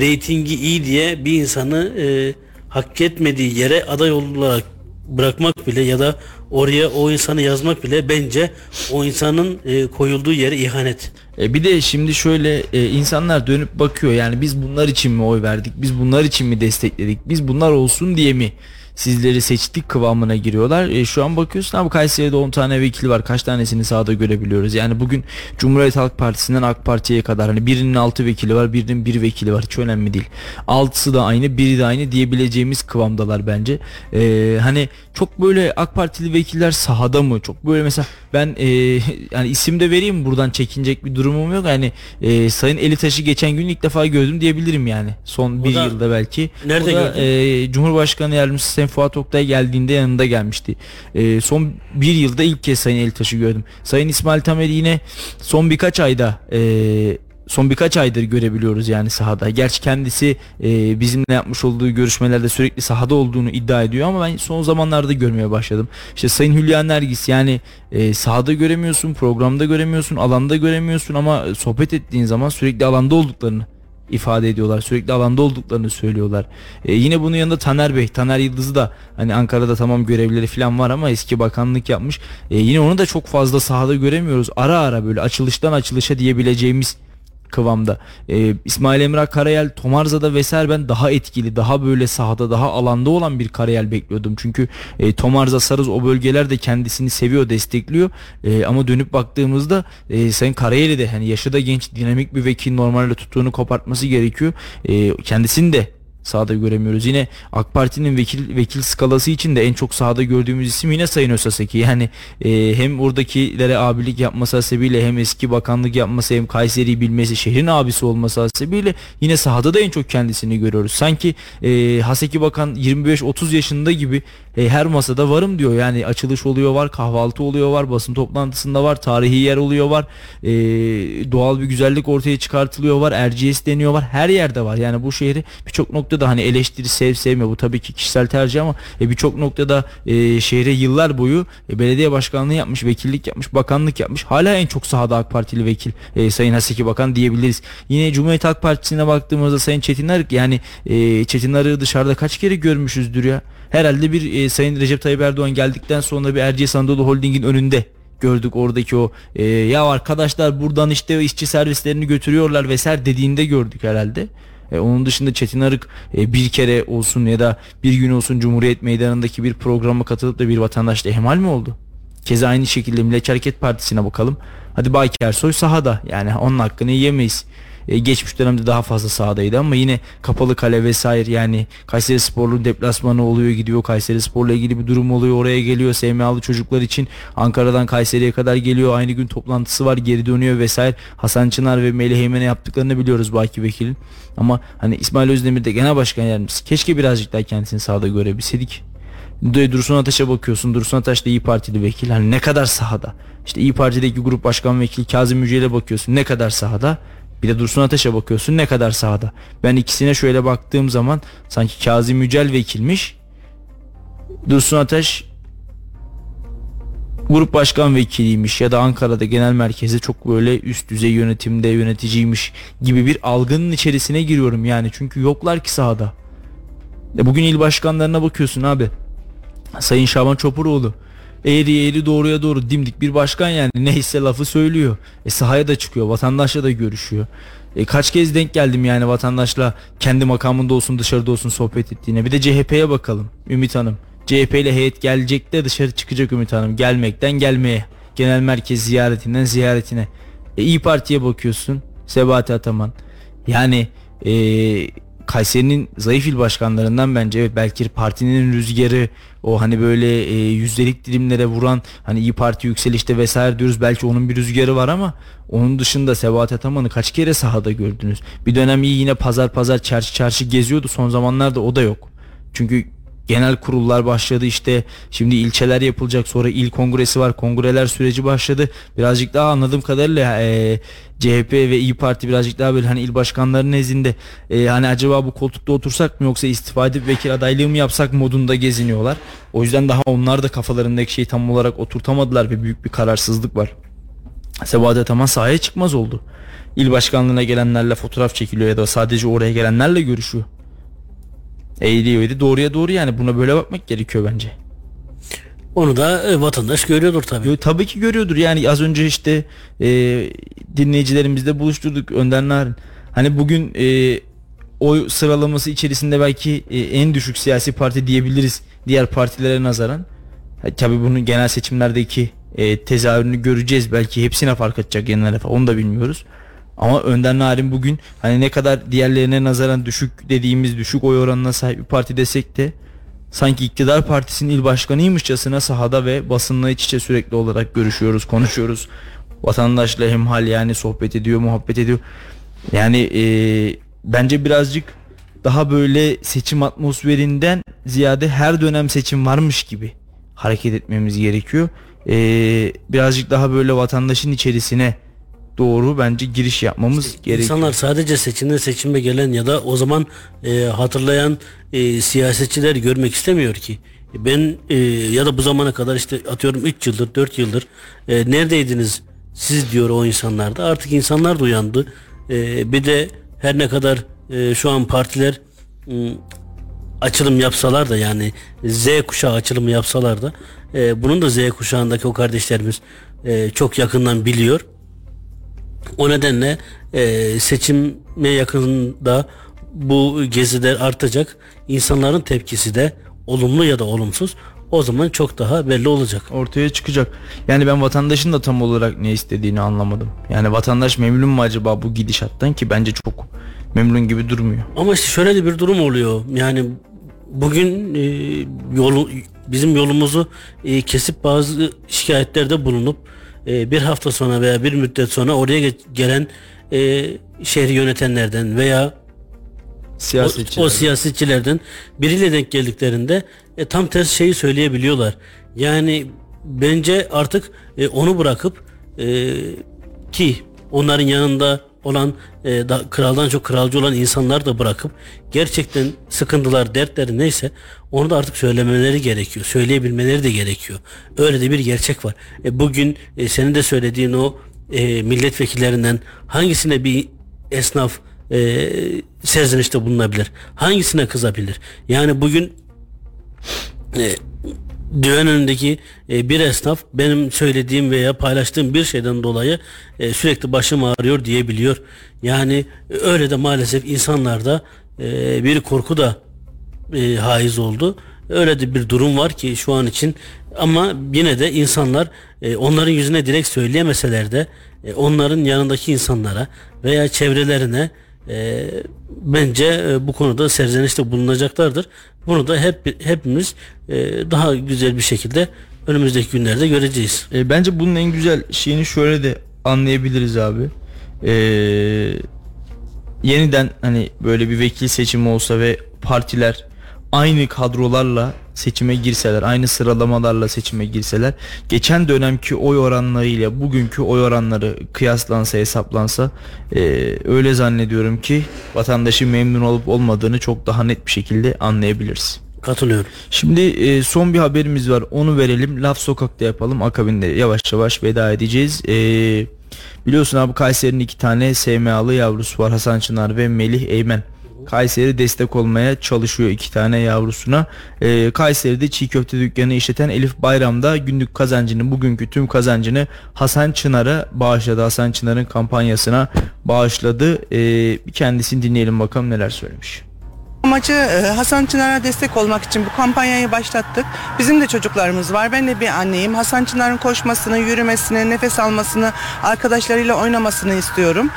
reytingi iyi diye bir insanı e, hak etmediği yere aday olarak bırakmak bile ya da oraya o insanı yazmak bile bence o insanın e, koyulduğu yere ihanet. E bir de şimdi şöyle e, insanlar dönüp bakıyor yani biz bunlar için mi oy verdik biz bunlar için mi destekledik biz bunlar olsun diye mi sizleri seçtik kıvamına giriyorlar. E, şu an bakıyorsun abi Kayseri'de 10 tane vekil var kaç tanesini sahada görebiliyoruz. Yani bugün Cumhuriyet Halk Partisi'nden AK Parti'ye kadar hani birinin 6 vekili var birinin 1 vekili var hiç önemli değil. Altısı da aynı biri de aynı diyebileceğimiz kıvamdalar bence. E, hani çok böyle AK Partili vekiller sahada mı çok böyle mesela ben e, yani isim de vereyim buradan çekinecek bir durumum yok. Yani e, Sayın Elitaş'ı geçen gün ilk defa gördüm diyebilirim yani. Son O bir da- yılda belki. Nerede O da, gördün? e, Cumhurbaşkanı Yardımcısı Sayın Fuat Oktay geldiğinde yanında gelmişti. E, son bir yılda ilk kez Sayın Elitaş'ı gördüm. Sayın İsmail Tamer yine son birkaç ayda e, son birkaç aydır görebiliyoruz yani sahada. Gerçi kendisi e, bizimle yapmış olduğu görüşmelerde sürekli sahada olduğunu iddia ediyor ama ben son zamanlarda görmeye başladım. İşte Sayın Hülya Nergis yani e, sahada göremiyorsun, programda göremiyorsun, alanda göremiyorsun ama sohbet ettiğin zaman sürekli alanda olduklarını ifade ediyorlar. Sürekli alanda olduklarını söylüyorlar. E, yine bunun yanında Taner Bey, Taner Yıldız'ı da hani Ankara'da tamam görevleri falan var ama eski bakanlık yapmış. E, yine onu da çok fazla sahada göremiyoruz. Ara ara böyle açılıştan açılışa diyebileceğimiz kıvamda. E, İsmail Emrah Karayel Tomarza'da vesaire ben daha etkili, daha böyle sahada, daha alanda olan bir Karayel bekliyordum. Çünkü e, Tomarza Sarız o bölgeler de kendisini seviyor, destekliyor. E, ama dönüp baktığımızda e, Sayın Karayel'i de hani yaşı da genç, dinamik bir vekil normalde tuttuğunu kopartması gerekiyor. E, kendisini de sahada göremiyoruz. Yine AK Parti'nin vekil vekil skalası için de en çok sahada gördüğümüz isim yine Sayın Ösaseki. Yani e, hem oradakilere abilik yapması hasebiyle hem eski bakanlık yapması hem Kayseri'yi bilmesi şehrin abisi olması hasebiyle yine sahada da en çok kendisini görüyoruz. Sanki e, Haseki Bakan 25-30 yaşında gibi e, her masada varım diyor. Yani açılış oluyor var, kahvaltı oluyor var, basın toplantısında var, tarihi yer oluyor var, e, doğal bir güzellik ortaya çıkartılıyor var, Erciyes deniyor var, her yerde var. Yani bu şehri birçok noktada hani eleştiri sev sevme bu tabii ki kişisel tercih ama e, birçok noktada e, şehre yıllar boyu e, belediye başkanlığı yapmış, vekillik yapmış, bakanlık yapmış. Hala en çok sahada AK Partili vekil e, Sayın Haseki Bakan diyebiliriz. Yine Cumhuriyet Halk Partisi'ne baktığımızda Sayın Çetin Arık yani e, Çetin Arık'ı dışarıda kaç kere görmüşüzdür ya. Herhalde bir e, Sayın Recep Tayyip Erdoğan geldikten sonra bir Erciyes Anadolu Holding'in önünde gördük oradaki o e, ya arkadaşlar buradan işte işçi servislerini götürüyorlar vesaire dediğinde gördük herhalde. E, onun dışında Çetin Arık e, bir kere olsun ya da bir gün olsun Cumhuriyet Meydanı'ndaki bir programa katılıp da bir vatandaşla ehmal mi oldu? Keza aynı şekilde Milliyetçi Hareket Partisi'ne bakalım. Hadi Baki Ersoy sahada yani onun hakkını yiyemeyiz. E, geçmiş dönemde daha fazla sahadaydı ama yine kapalı kale vesaire yani Kayseri Sporlu deplasmanı oluyor gidiyor Kayseri Spor'la ilgili bir durum oluyor oraya geliyor SMA'lı çocuklar için Ankara'dan Kayseri'ye kadar geliyor aynı gün toplantısı var geri dönüyor vesaire Hasan Çınar ve Melih Eymen'e yaptıklarını biliyoruz Baki Vekil'in ama hani İsmail Özdemir de genel başkan yardımcısı keşke birazcık daha kendisini sahada görebilseydik Dursun Ataş'a bakıyorsun. Dursun Ataş da İyi Partili vekil. Hani ne kadar sahada. İşte İyi Parti'deki grup başkan vekili Kazım Yücel'e bakıyorsun. Ne kadar sahada. Bir de Dursun Ateş'e bakıyorsun ne kadar sahada. Ben ikisine şöyle baktığım zaman sanki Kazım Yücel vekilmiş. Dursun Ateş grup başkan vekiliymiş ya da Ankara'da genel merkezde çok böyle üst düzey yönetimde yöneticiymiş gibi bir algının içerisine giriyorum yani çünkü yoklar ki sahada. E bugün il başkanlarına bakıyorsun abi. Sayın Şaban Çopuroğlu eğri eğri doğruya doğru dimdik bir başkan yani neyse lafı söylüyor. E sahaya da çıkıyor vatandaşla da görüşüyor. E kaç kez denk geldim yani vatandaşla kendi makamında olsun dışarıda olsun sohbet ettiğine. Bir de CHP'ye bakalım Ümit Hanım. CHP ile heyet gelecek de dışarı çıkacak Ümit Hanım. Gelmekten gelmeye. Genel merkez ziyaretinden ziyaretine. E, İyi Parti'ye bakıyorsun. Sebati Ataman. Yani e, Kayseri'nin zayıf il başkanlarından bence evet belki partinin rüzgarı o hani böyle e, yüzdelik dilimlere vuran hani İyi Parti yükselişte vesaire diyoruz belki onun bir rüzgarı var ama onun dışında Sebahat Ataman'ı kaç kere sahada gördünüz? Bir dönem iyi yine pazar pazar çarşı çarşı geziyordu son zamanlarda o da yok. Çünkü genel kurullar başladı işte şimdi ilçeler yapılacak sonra il kongresi var kongreler süreci başladı birazcık daha anladığım kadarıyla e, CHP ve İyi Parti birazcık daha böyle hani il başkanları nezdinde e, hani acaba bu koltukta otursak mı yoksa istifa edip vekil adaylığı mı yapsak modunda geziniyorlar. O yüzden daha onlar da kafalarındaki şeyi tam olarak oturtamadılar ve büyük bir kararsızlık var. Sebahat Ataman sahaya çıkmaz oldu. İl başkanlığına gelenlerle fotoğraf çekiliyor ya da sadece oraya gelenlerle görüşüyor. Eğri doğruya doğru yani buna böyle bakmak gerekiyor bence. Onu da e, vatandaş görüyordur tabii. Tabii ki görüyordur yani az önce işte e, dinleyicilerimizle buluşturduk Önder Narin. Hani bugün e, oy sıralaması içerisinde belki e, en düşük siyasi parti diyebiliriz diğer partilere nazaran. Tabii bunun genel seçimlerdeki e, tezahürünü göreceğiz belki hepsine fark atacak genel onu da bilmiyoruz. Ama Önder Narin bugün hani ne kadar diğerlerine nazaran düşük dediğimiz düşük oy oranına sahip bir parti desek de sanki iktidar partisinin il başkanıymışçasına sahada ve basınla iç içe sürekli olarak görüşüyoruz, konuşuyoruz. Vatandaşla hemhal yani sohbet ediyor, muhabbet ediyor. Yani e, bence birazcık daha böyle seçim atmosferinden ziyade her dönem seçim varmış gibi hareket etmemiz gerekiyor. E, birazcık daha böyle vatandaşın içerisine doğru bence giriş yapmamız işte gerekiyor. İnsanlar sadece seçimde seçime gelen ya da o zaman e, hatırlayan e, siyasetçiler görmek istemiyor ki. Ben e, ya da bu zamana kadar işte atıyorum 3 yıldır 4 yıldır e, neredeydiniz siz diyor o insanlar da artık insanlar da uyandı. E, bir de her ne kadar e, şu an partiler e, açılım yapsalar da yani Z kuşağı açılımı yapsalar da e, bunun da Z kuşağındaki o kardeşlerimiz e, çok yakından biliyor O nedenle e, seçime yakında bu geziler artacak. İnsanların tepkisi de olumlu ya da olumsuz o zaman çok daha belli olacak. ortaya çıkacak. Yani ben vatandaşın da tam olarak ne istediğini anlamadım. Yani vatandaş memnun mu acaba bu gidişattan ki bence çok memnun gibi durmuyor. Ama işte şöyle de bir durum oluyor. Yani bugün e, yolu bizim yolumuzu e, kesip bazı şikayetlerde bulunup e, bir hafta sonra veya bir müddet sonra oraya ge- gelen e, şehri yönetenlerden veya o, Siyasetçiler. o siyasetçilerden biriyle denk geldiklerinde e, tam ters şeyi söyleyebiliyorlar. Yani bence artık e, onu bırakıp e, ki onların yanında olan e, da, kraldan çok kralcı olan insanlar da bırakıp gerçekten sıkıntılar, dertleri neyse onu da artık söylemeleri gerekiyor. Söyleyebilmeleri de gerekiyor. Öyle de bir gerçek var. E, bugün e, senin de söylediğin o e, milletvekillerinden hangisine bir esnaf e, serzenişte bulunabilir? Hangisine kızabilir? Yani bugün e, düğün önündeki e, bir esnaf benim söylediğim veya paylaştığım bir şeyden dolayı e, sürekli başım ağrıyor diyebiliyor. Yani e, öyle de maalesef insanlarda e, bir korku da e, haiz oldu. Öyle de bir durum var ki şu an için ama yine de insanlar e, onların yüzüne direkt söyleyemeseler de e, onların yanındaki insanlara veya çevrelerine e, bence e, bu konuda serzenişte bulunacaklardır. Bunu da hep hepimiz e, daha güzel bir şekilde önümüzdeki günlerde göreceğiz. E, bence bunun en güzel şeyini şöyle de anlayabiliriz abi. E, yeniden hani böyle bir vekil seçimi olsa ve partiler aynı kadrolarla seçime girseler, aynı sıralamalarla seçime girseler, geçen dönemki oy oranlarıyla bugünkü oy oranları kıyaslansa, hesaplansa e, öyle zannediyorum ki vatandaşın memnun olup olmadığını çok daha net bir şekilde anlayabiliriz. Katılıyorum. Şimdi e, son bir haberimiz var. Onu verelim. Laf sokakta yapalım. Akabinde yavaş yavaş veda edeceğiz. E, biliyorsun abi Kayseri'nin iki tane SMA'lı yavrusu var. Hasan Çınar ve Melih Eymen. Kayseri destek olmaya çalışıyor iki tane yavrusuna. E, Kayseri'de çiğ köfte dükkanı işleten Elif Bayram da günlük kazancını bugünkü tüm kazancını Hasan Çınar'a bağışladı. Hasan Çınar'ın kampanyasına bağışladı. E, kendisini dinleyelim bakalım neler söylemiş. Amacı e, Hasan Çınar'a destek olmak için bu kampanyayı başlattık. Bizim de çocuklarımız var. Ben de bir anneyim. Hasan Çınar'ın koşmasını, yürümesini, nefes almasını, arkadaşlarıyla oynamasını istiyorum.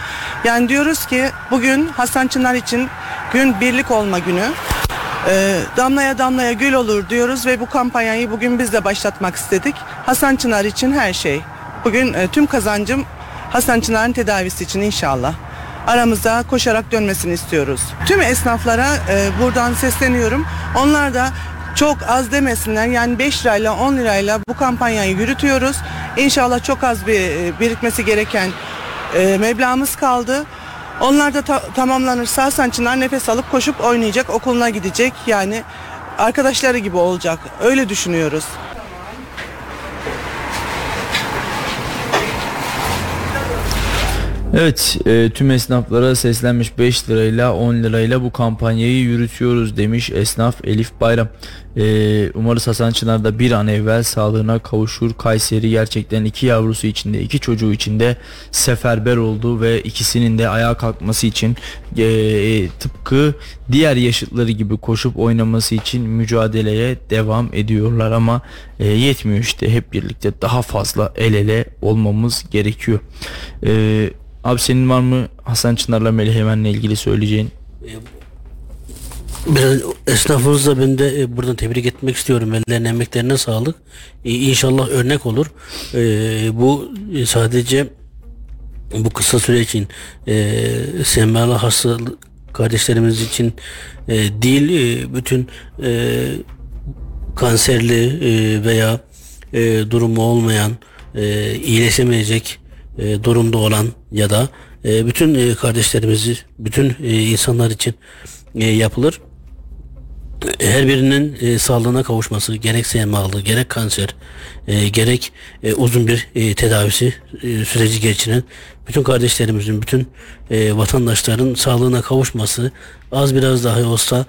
Yani diyoruz ki bugün Hasan Çınar için gün birlik olma günü. E, damlaya damlaya gül olur diyoruz ve bu kampanyayı bugün biz de başlatmak istedik. Hasan Çınar için her şey. Bugün e, tüm kazancım Hasan Çınar'ın tedavisi için inşallah aramıza koşarak dönmesini istiyoruz. Tüm esnaflara e, buradan sesleniyorum. Onlar da çok az demesinler. Yani 5 lirayla 10 lirayla bu kampanyayı yürütüyoruz. İnşallah çok az bir e, birikmesi gereken e, meblağımız kaldı. Onlar da ta- tamamlanırsa Hasan Çınar nefes alıp koşup oynayacak, okuluna gidecek. Yani arkadaşları gibi olacak. Öyle düşünüyoruz. Evet e, tüm esnaflara seslenmiş 5 lirayla 10 lirayla bu kampanyayı yürütüyoruz demiş esnaf Elif Bayram. E, umarız Hasan Çınar da bir an evvel sağlığına kavuşur. Kayseri gerçekten iki yavrusu içinde iki çocuğu içinde seferber oldu ve ikisinin de ayağa kalkması için e, tıpkı diğer yaşıtları gibi koşup oynaması için mücadeleye devam ediyorlar ama e, yetmiyor işte hep birlikte daha fazla el ele olmamız gerekiyor. E, Abi senin var mı Hasan Çınar'la Melih Eymen'le ilgili söyleyeceğin? Biraz esnafımızla ben de e, buradan tebrik etmek istiyorum. Ellerine emeklerine sağlık. E, İnşallah örnek olur. E, bu e, sadece bu kısa süre için e, semmalı hasta kardeşlerimiz için e, değil e, bütün e, kanserli e, veya e, durumu olmayan e, iyileşemeyecek e, durumda olan ya da e, bütün e, kardeşlerimizi bütün insanlar için yapılır her birinin sağlığına kavuşması gerek SMA'lı gerek kanser gerek uzun bir tedavisi süreci geçiren bütün kardeşlerimizin bütün vatandaşların sağlığına kavuşması az biraz daha olsa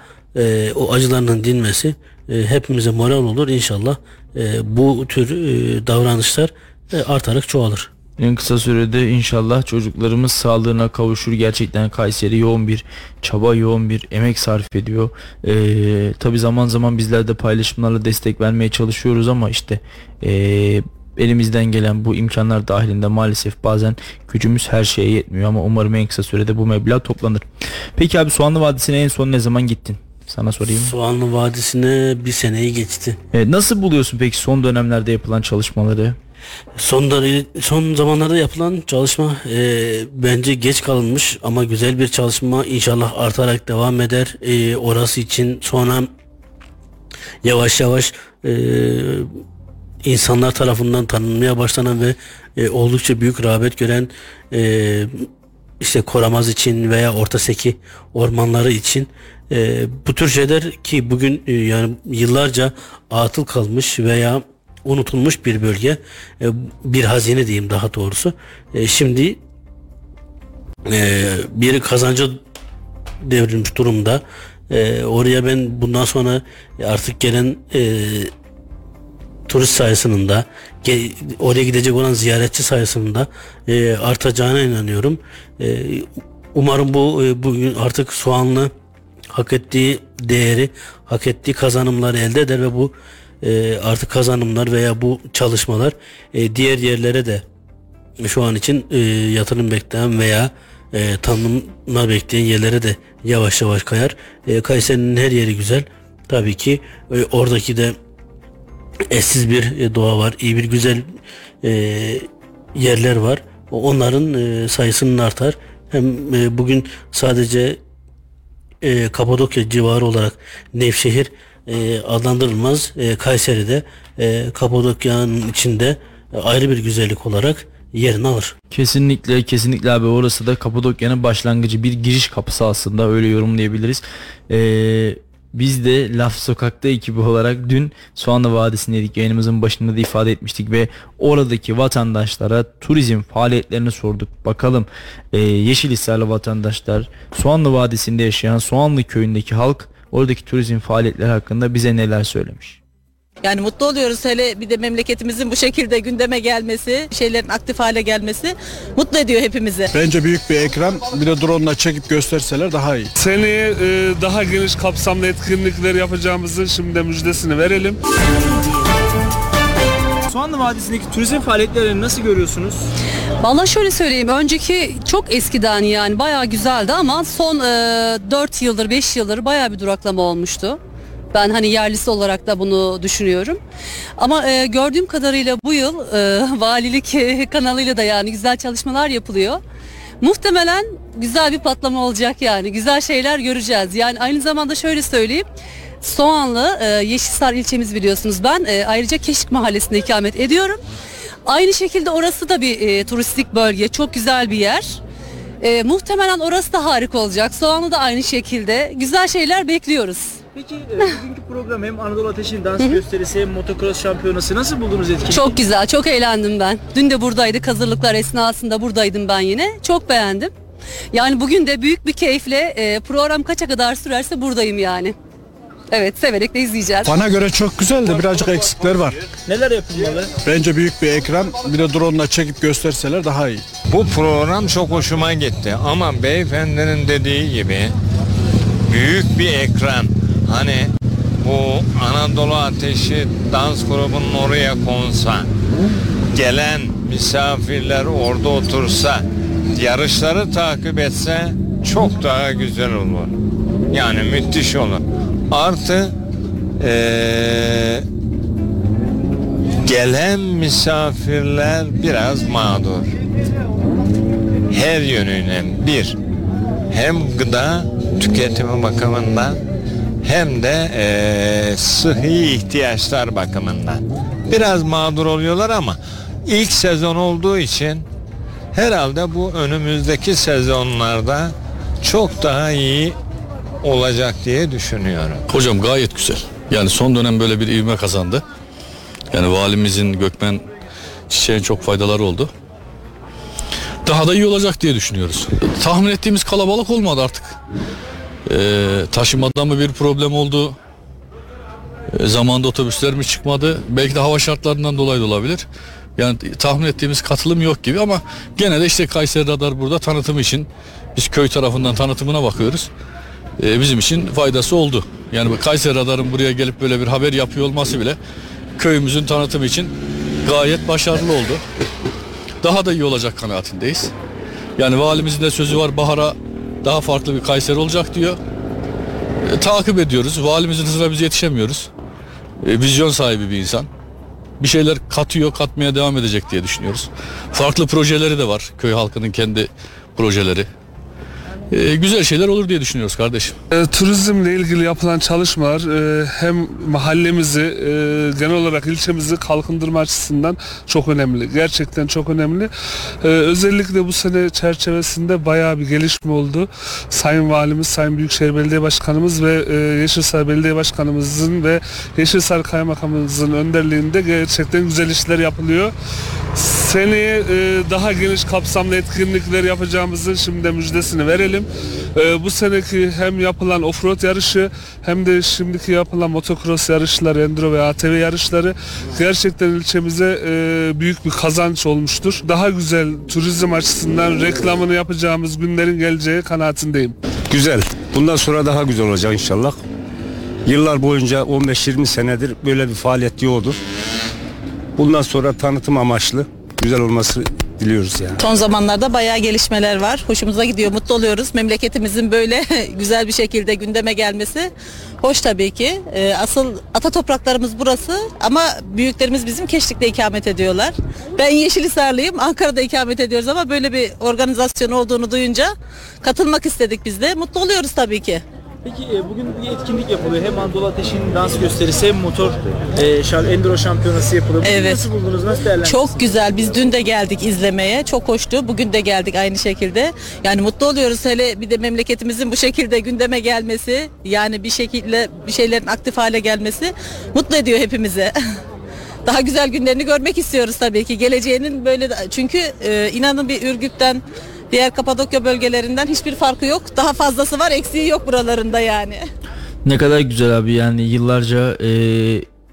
o acılarının dinmesi hepimize moral olur inşallah e, bu tür davranışlar artarak çoğalır. En kısa sürede inşallah çocuklarımız sağlığına kavuşur. Gerçekten Kayseri yoğun bir çaba, yoğun bir emek sarf ediyor. Ee, Tabi zaman zaman bizler de paylaşımlarla destek vermeye çalışıyoruz ama işte ee, elimizden gelen bu imkanlar dahilinde maalesef bazen gücümüz her şeye yetmiyor ama umarım en kısa sürede bu meblağ toplanır. Peki abi Soğanlı Vadisi'ne en son ne zaman gittin? Sana sorayım. Soğanlı Vadisi'ne bir seneyi geçti. Ee, nasıl buluyorsun peki son dönemlerde yapılan çalışmaları? Son, son zamanlarda yapılan çalışma e, bence geç kalınmış ama güzel bir çalışma inşallah artarak devam eder. E, orası için sonra yavaş yavaş e, insanlar tarafından tanınmaya başlanan ve e, oldukça büyük rağbet gören e, işte Koramaz için veya Orta Seki ormanları için e, bu tür şeyler ki bugün e, yani yıllarca atıl kalmış veya unutulmuş bir bölge e, bir hazine diyeyim daha doğrusu E, şimdi e, bir kazanca devrilmiş durumda E, oraya ben bundan sonra artık gelen turist sayısının da oraya gidecek olan ziyaretçi sayısının da artacağına inanıyorum. Umarım bu e, bugün artık soğanlı hak ettiği değeri, hak ettiği kazanımları elde eder ve bu e, artık kazanımlar veya bu çalışmalar e, diğer yerlere de şu an için e, yatırım bekleyen veya e, tanımlar bekleyen yerlere de yavaş yavaş kayar. E, Kayseri'nin her yeri güzel. Tabii ki e, oradaki de eşsiz bir e, doğa var. iyi bir güzel e, yerler var. Onların e, sayısının artar. Hem e, bugün sadece e, Kapadokya civarı olarak Nevşehir e, adlandırılmaz. E, Kayseri'de e, Kapadokya'nın içinde e, ayrı bir güzellik olarak yerini alır. Kesinlikle kesinlikle abi orası da Kapadokya'nın başlangıcı bir giriş kapısı aslında öyle yorumlayabiliriz. Ee, biz de Laf Sokak'ta ekibi olarak dün Soğanlı Vadisi'ndeydik yayınımızın başında da ifade etmiştik ve oradaki vatandaşlara turizm faaliyetlerini sorduk. Bakalım e, Yeşilhisarlı vatandaşlar Soğanlı Vadisi'nde yaşayan Soğanlı köyündeki halk oradaki turizm faaliyetleri hakkında bize neler söylemiş. Yani mutlu oluyoruz hele bir de memleketimizin bu şekilde gündeme gelmesi, şeylerin aktif hale gelmesi mutlu ediyor hepimizi. Bence büyük bir ekran bir de drone'la çekip gösterseler daha iyi. Seneye e, daha geniş kapsamlı etkinlikler yapacağımızın şimdi müjdesini verelim. Soğanlı Vadisi'ndeki turizm faaliyetlerini nasıl görüyorsunuz? Valla şöyle söyleyeyim önceki çok eskiden yani bayağı güzeldi ama son e, 4 yıldır 5 yıldır bayağı bir duraklama olmuştu. Ben hani yerlisi olarak da bunu düşünüyorum. Ama e, gördüğüm kadarıyla bu yıl e, valilik kanalıyla da yani güzel çalışmalar yapılıyor. Muhtemelen güzel bir patlama olacak yani. Güzel şeyler göreceğiz. Yani aynı zamanda şöyle söyleyeyim. Soğanlı, e, Yeşilsar ilçemiz biliyorsunuz. Ben e, ayrıca Keşik Mahallesi'nde ikamet ediyorum. Aynı şekilde orası da bir e, turistik bölge. Çok güzel bir yer. E, muhtemelen orası da harika olacak. Soğanlı da aynı şekilde. Güzel şeyler bekliyoruz. Peki bugünkü program hem Anadolu Ateşi'nin dans gösterisi hem motocross şampiyonası nasıl buldunuz etkinliği? Çok güzel, çok eğlendim ben. Dün de buradaydık, hazırlıklar esnasında buradaydım ben yine. Çok beğendim. Yani bugün de büyük bir keyifle e, program kaça kadar sürerse buradayım yani. Evet, severek de izleyeceğiz. Bana göre çok güzel de birazcık eksikler var. Neler yapılmalı? Bence büyük bir ekran bir de drone'la çekip gösterseler daha iyi. Bu program çok hoşuma gitti ama beyefendinin dediği gibi büyük bir ekran hani bu Anadolu Ateşi dans grubunun oraya konsa gelen misafirler orada otursa yarışları takip etse çok daha güzel olur. Yani müthiş olur. Artı eee, gelen misafirler biraz mağdur. Her yönüyle bir hem gıda tüketimi bakımından hem de eee sıhhi ihtiyaçlar bakımından. Biraz mağdur oluyorlar ama ilk sezon olduğu için herhalde bu önümüzdeki sezonlarda çok daha iyi olacak diye düşünüyorum. Hocam gayet güzel. Yani son dönem böyle bir ivme kazandı. Yani valimizin Gökmen Çiçek'in çok faydaları oldu. Daha da iyi olacak diye düşünüyoruz. Tahmin ettiğimiz kalabalık olmadı artık. Ee, taşımada mı bir problem oldu? Ee, zamanda otobüsler mi çıkmadı? Belki de hava şartlarından dolayı da olabilir. Yani tahmin ettiğimiz katılım yok gibi ama gene de işte Kayseri Radar burada tanıtımı için biz köy tarafından tanıtımına bakıyoruz. Ee, bizim için faydası oldu. Yani Kayseri Radar'ın buraya gelip böyle bir haber yapıyor olması bile köyümüzün tanıtımı için gayet başarılı oldu. Daha da iyi olacak kanaatindeyiz. Yani valimizin de sözü var bahara daha farklı bir Kayseri olacak diyor. E, takip ediyoruz. Valimizin hızına biz yetişemiyoruz. E, vizyon sahibi bir insan. Bir şeyler katıyor, katmaya devam edecek diye düşünüyoruz. Farklı projeleri de var. Köy halkının kendi projeleri. E, güzel şeyler olur diye düşünüyoruz kardeşim. E, turizmle ilgili yapılan çalışmalar e, hem mahallemizi e, genel olarak ilçemizi kalkındırma açısından çok önemli. Gerçekten çok önemli. E, özellikle bu sene çerçevesinde bayağı bir gelişme oldu. Sayın Valimiz, Sayın Büyükşehir Belediye Başkanımız ve e, Yeşilsar Belediye Başkanımızın ve Yeşilsar Kaymakamımızın önderliğinde gerçekten güzel işler yapılıyor. Seneye e, daha geniş kapsamlı etkinlikler yapacağımızın şimdi de müjdesini verelim. E, bu seneki hem yapılan offroad yarışı hem de şimdiki yapılan motocross yarışları, enduro ve ATV yarışları gerçekten ilçemize e, büyük bir kazanç olmuştur. Daha güzel turizm açısından reklamını yapacağımız günlerin geleceği kanaatindeyim. Güzel. Bundan sonra daha güzel olacak inşallah. Yıllar boyunca 15-20 senedir böyle bir faaliyet yoktu. Bundan sonra tanıtım amaçlı güzel olması diliyoruz yani. Son zamanlarda bayağı gelişmeler var. Hoşumuza gidiyor, mutlu oluyoruz. Memleketimizin böyle güzel bir şekilde gündeme gelmesi hoş tabii ki. Ee, asıl ata topraklarımız burası ama büyüklerimiz bizim Keşlik'te ikamet ediyorlar. Ben Yeşilisarlıyım, Ankara'da ikamet ediyoruz ama böyle bir organizasyon olduğunu duyunca katılmak istedik biz de. Mutlu oluyoruz tabii ki. Peki e, bugün bir etkinlik yapılıyor. Hem Anadolu Ateşi'nin dans gösterisi hem motor e, enduro şampiyonası yapılıyor. Bugün Evet. Nasıl buldunuz? Nasıl değerlendirdiniz? Çok güzel. Biz dün de geldik izlemeye. Çok hoştu. Bugün de geldik aynı şekilde. Yani mutlu oluyoruz hele bir de memleketimizin bu şekilde gündeme gelmesi, yani bir şekilde bir şeylerin aktif hale gelmesi mutlu ediyor hepimize. Daha güzel günlerini görmek istiyoruz tabii ki. Geleceğinin böyle çünkü e, inanın bir Ürgüp'ten diğer Kapadokya bölgelerinden hiçbir farkı yok. Daha fazlası var, eksiği yok buralarında yani. Ne kadar güzel abi yani yıllarca e,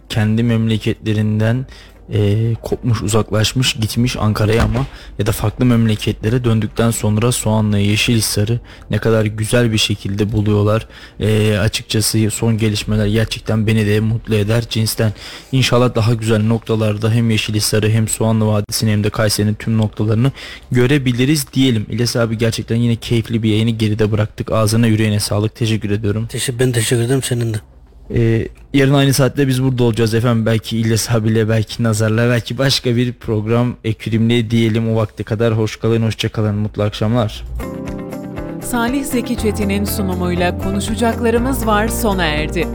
kendi memleketlerinden e, kopmuş uzaklaşmış gitmiş Ankara'ya ama ya da farklı memleketlere döndükten sonra Soğanlı Yeşilhisar'ı ne kadar güzel bir şekilde buluyorlar. E, açıkçası son gelişmeler gerçekten beni de mutlu eder cinsten. İnşallah daha güzel noktalarda hem Yeşilhisar'ı hem Soğanlı Vadisi'ni hem de Kayseri'nin tüm noktalarını görebiliriz diyelim. İlyas abi gerçekten yine keyifli bir yayını geride bıraktık. Ağzına yüreğine sağlık. Teşekkür ediyorum. Teşekkür, ben teşekkür ederim senin de. Ee, yarın aynı saatte biz burada olacağız efendim. Belki İlyas abiyle, belki Nazar'la, belki başka bir program ekrimli diyelim o vakte kadar. Hoş kalın, hoşça kalın, mutlu akşamlar. Salih Zeki Çetin'in sunumuyla konuşacaklarımız var sona erdi.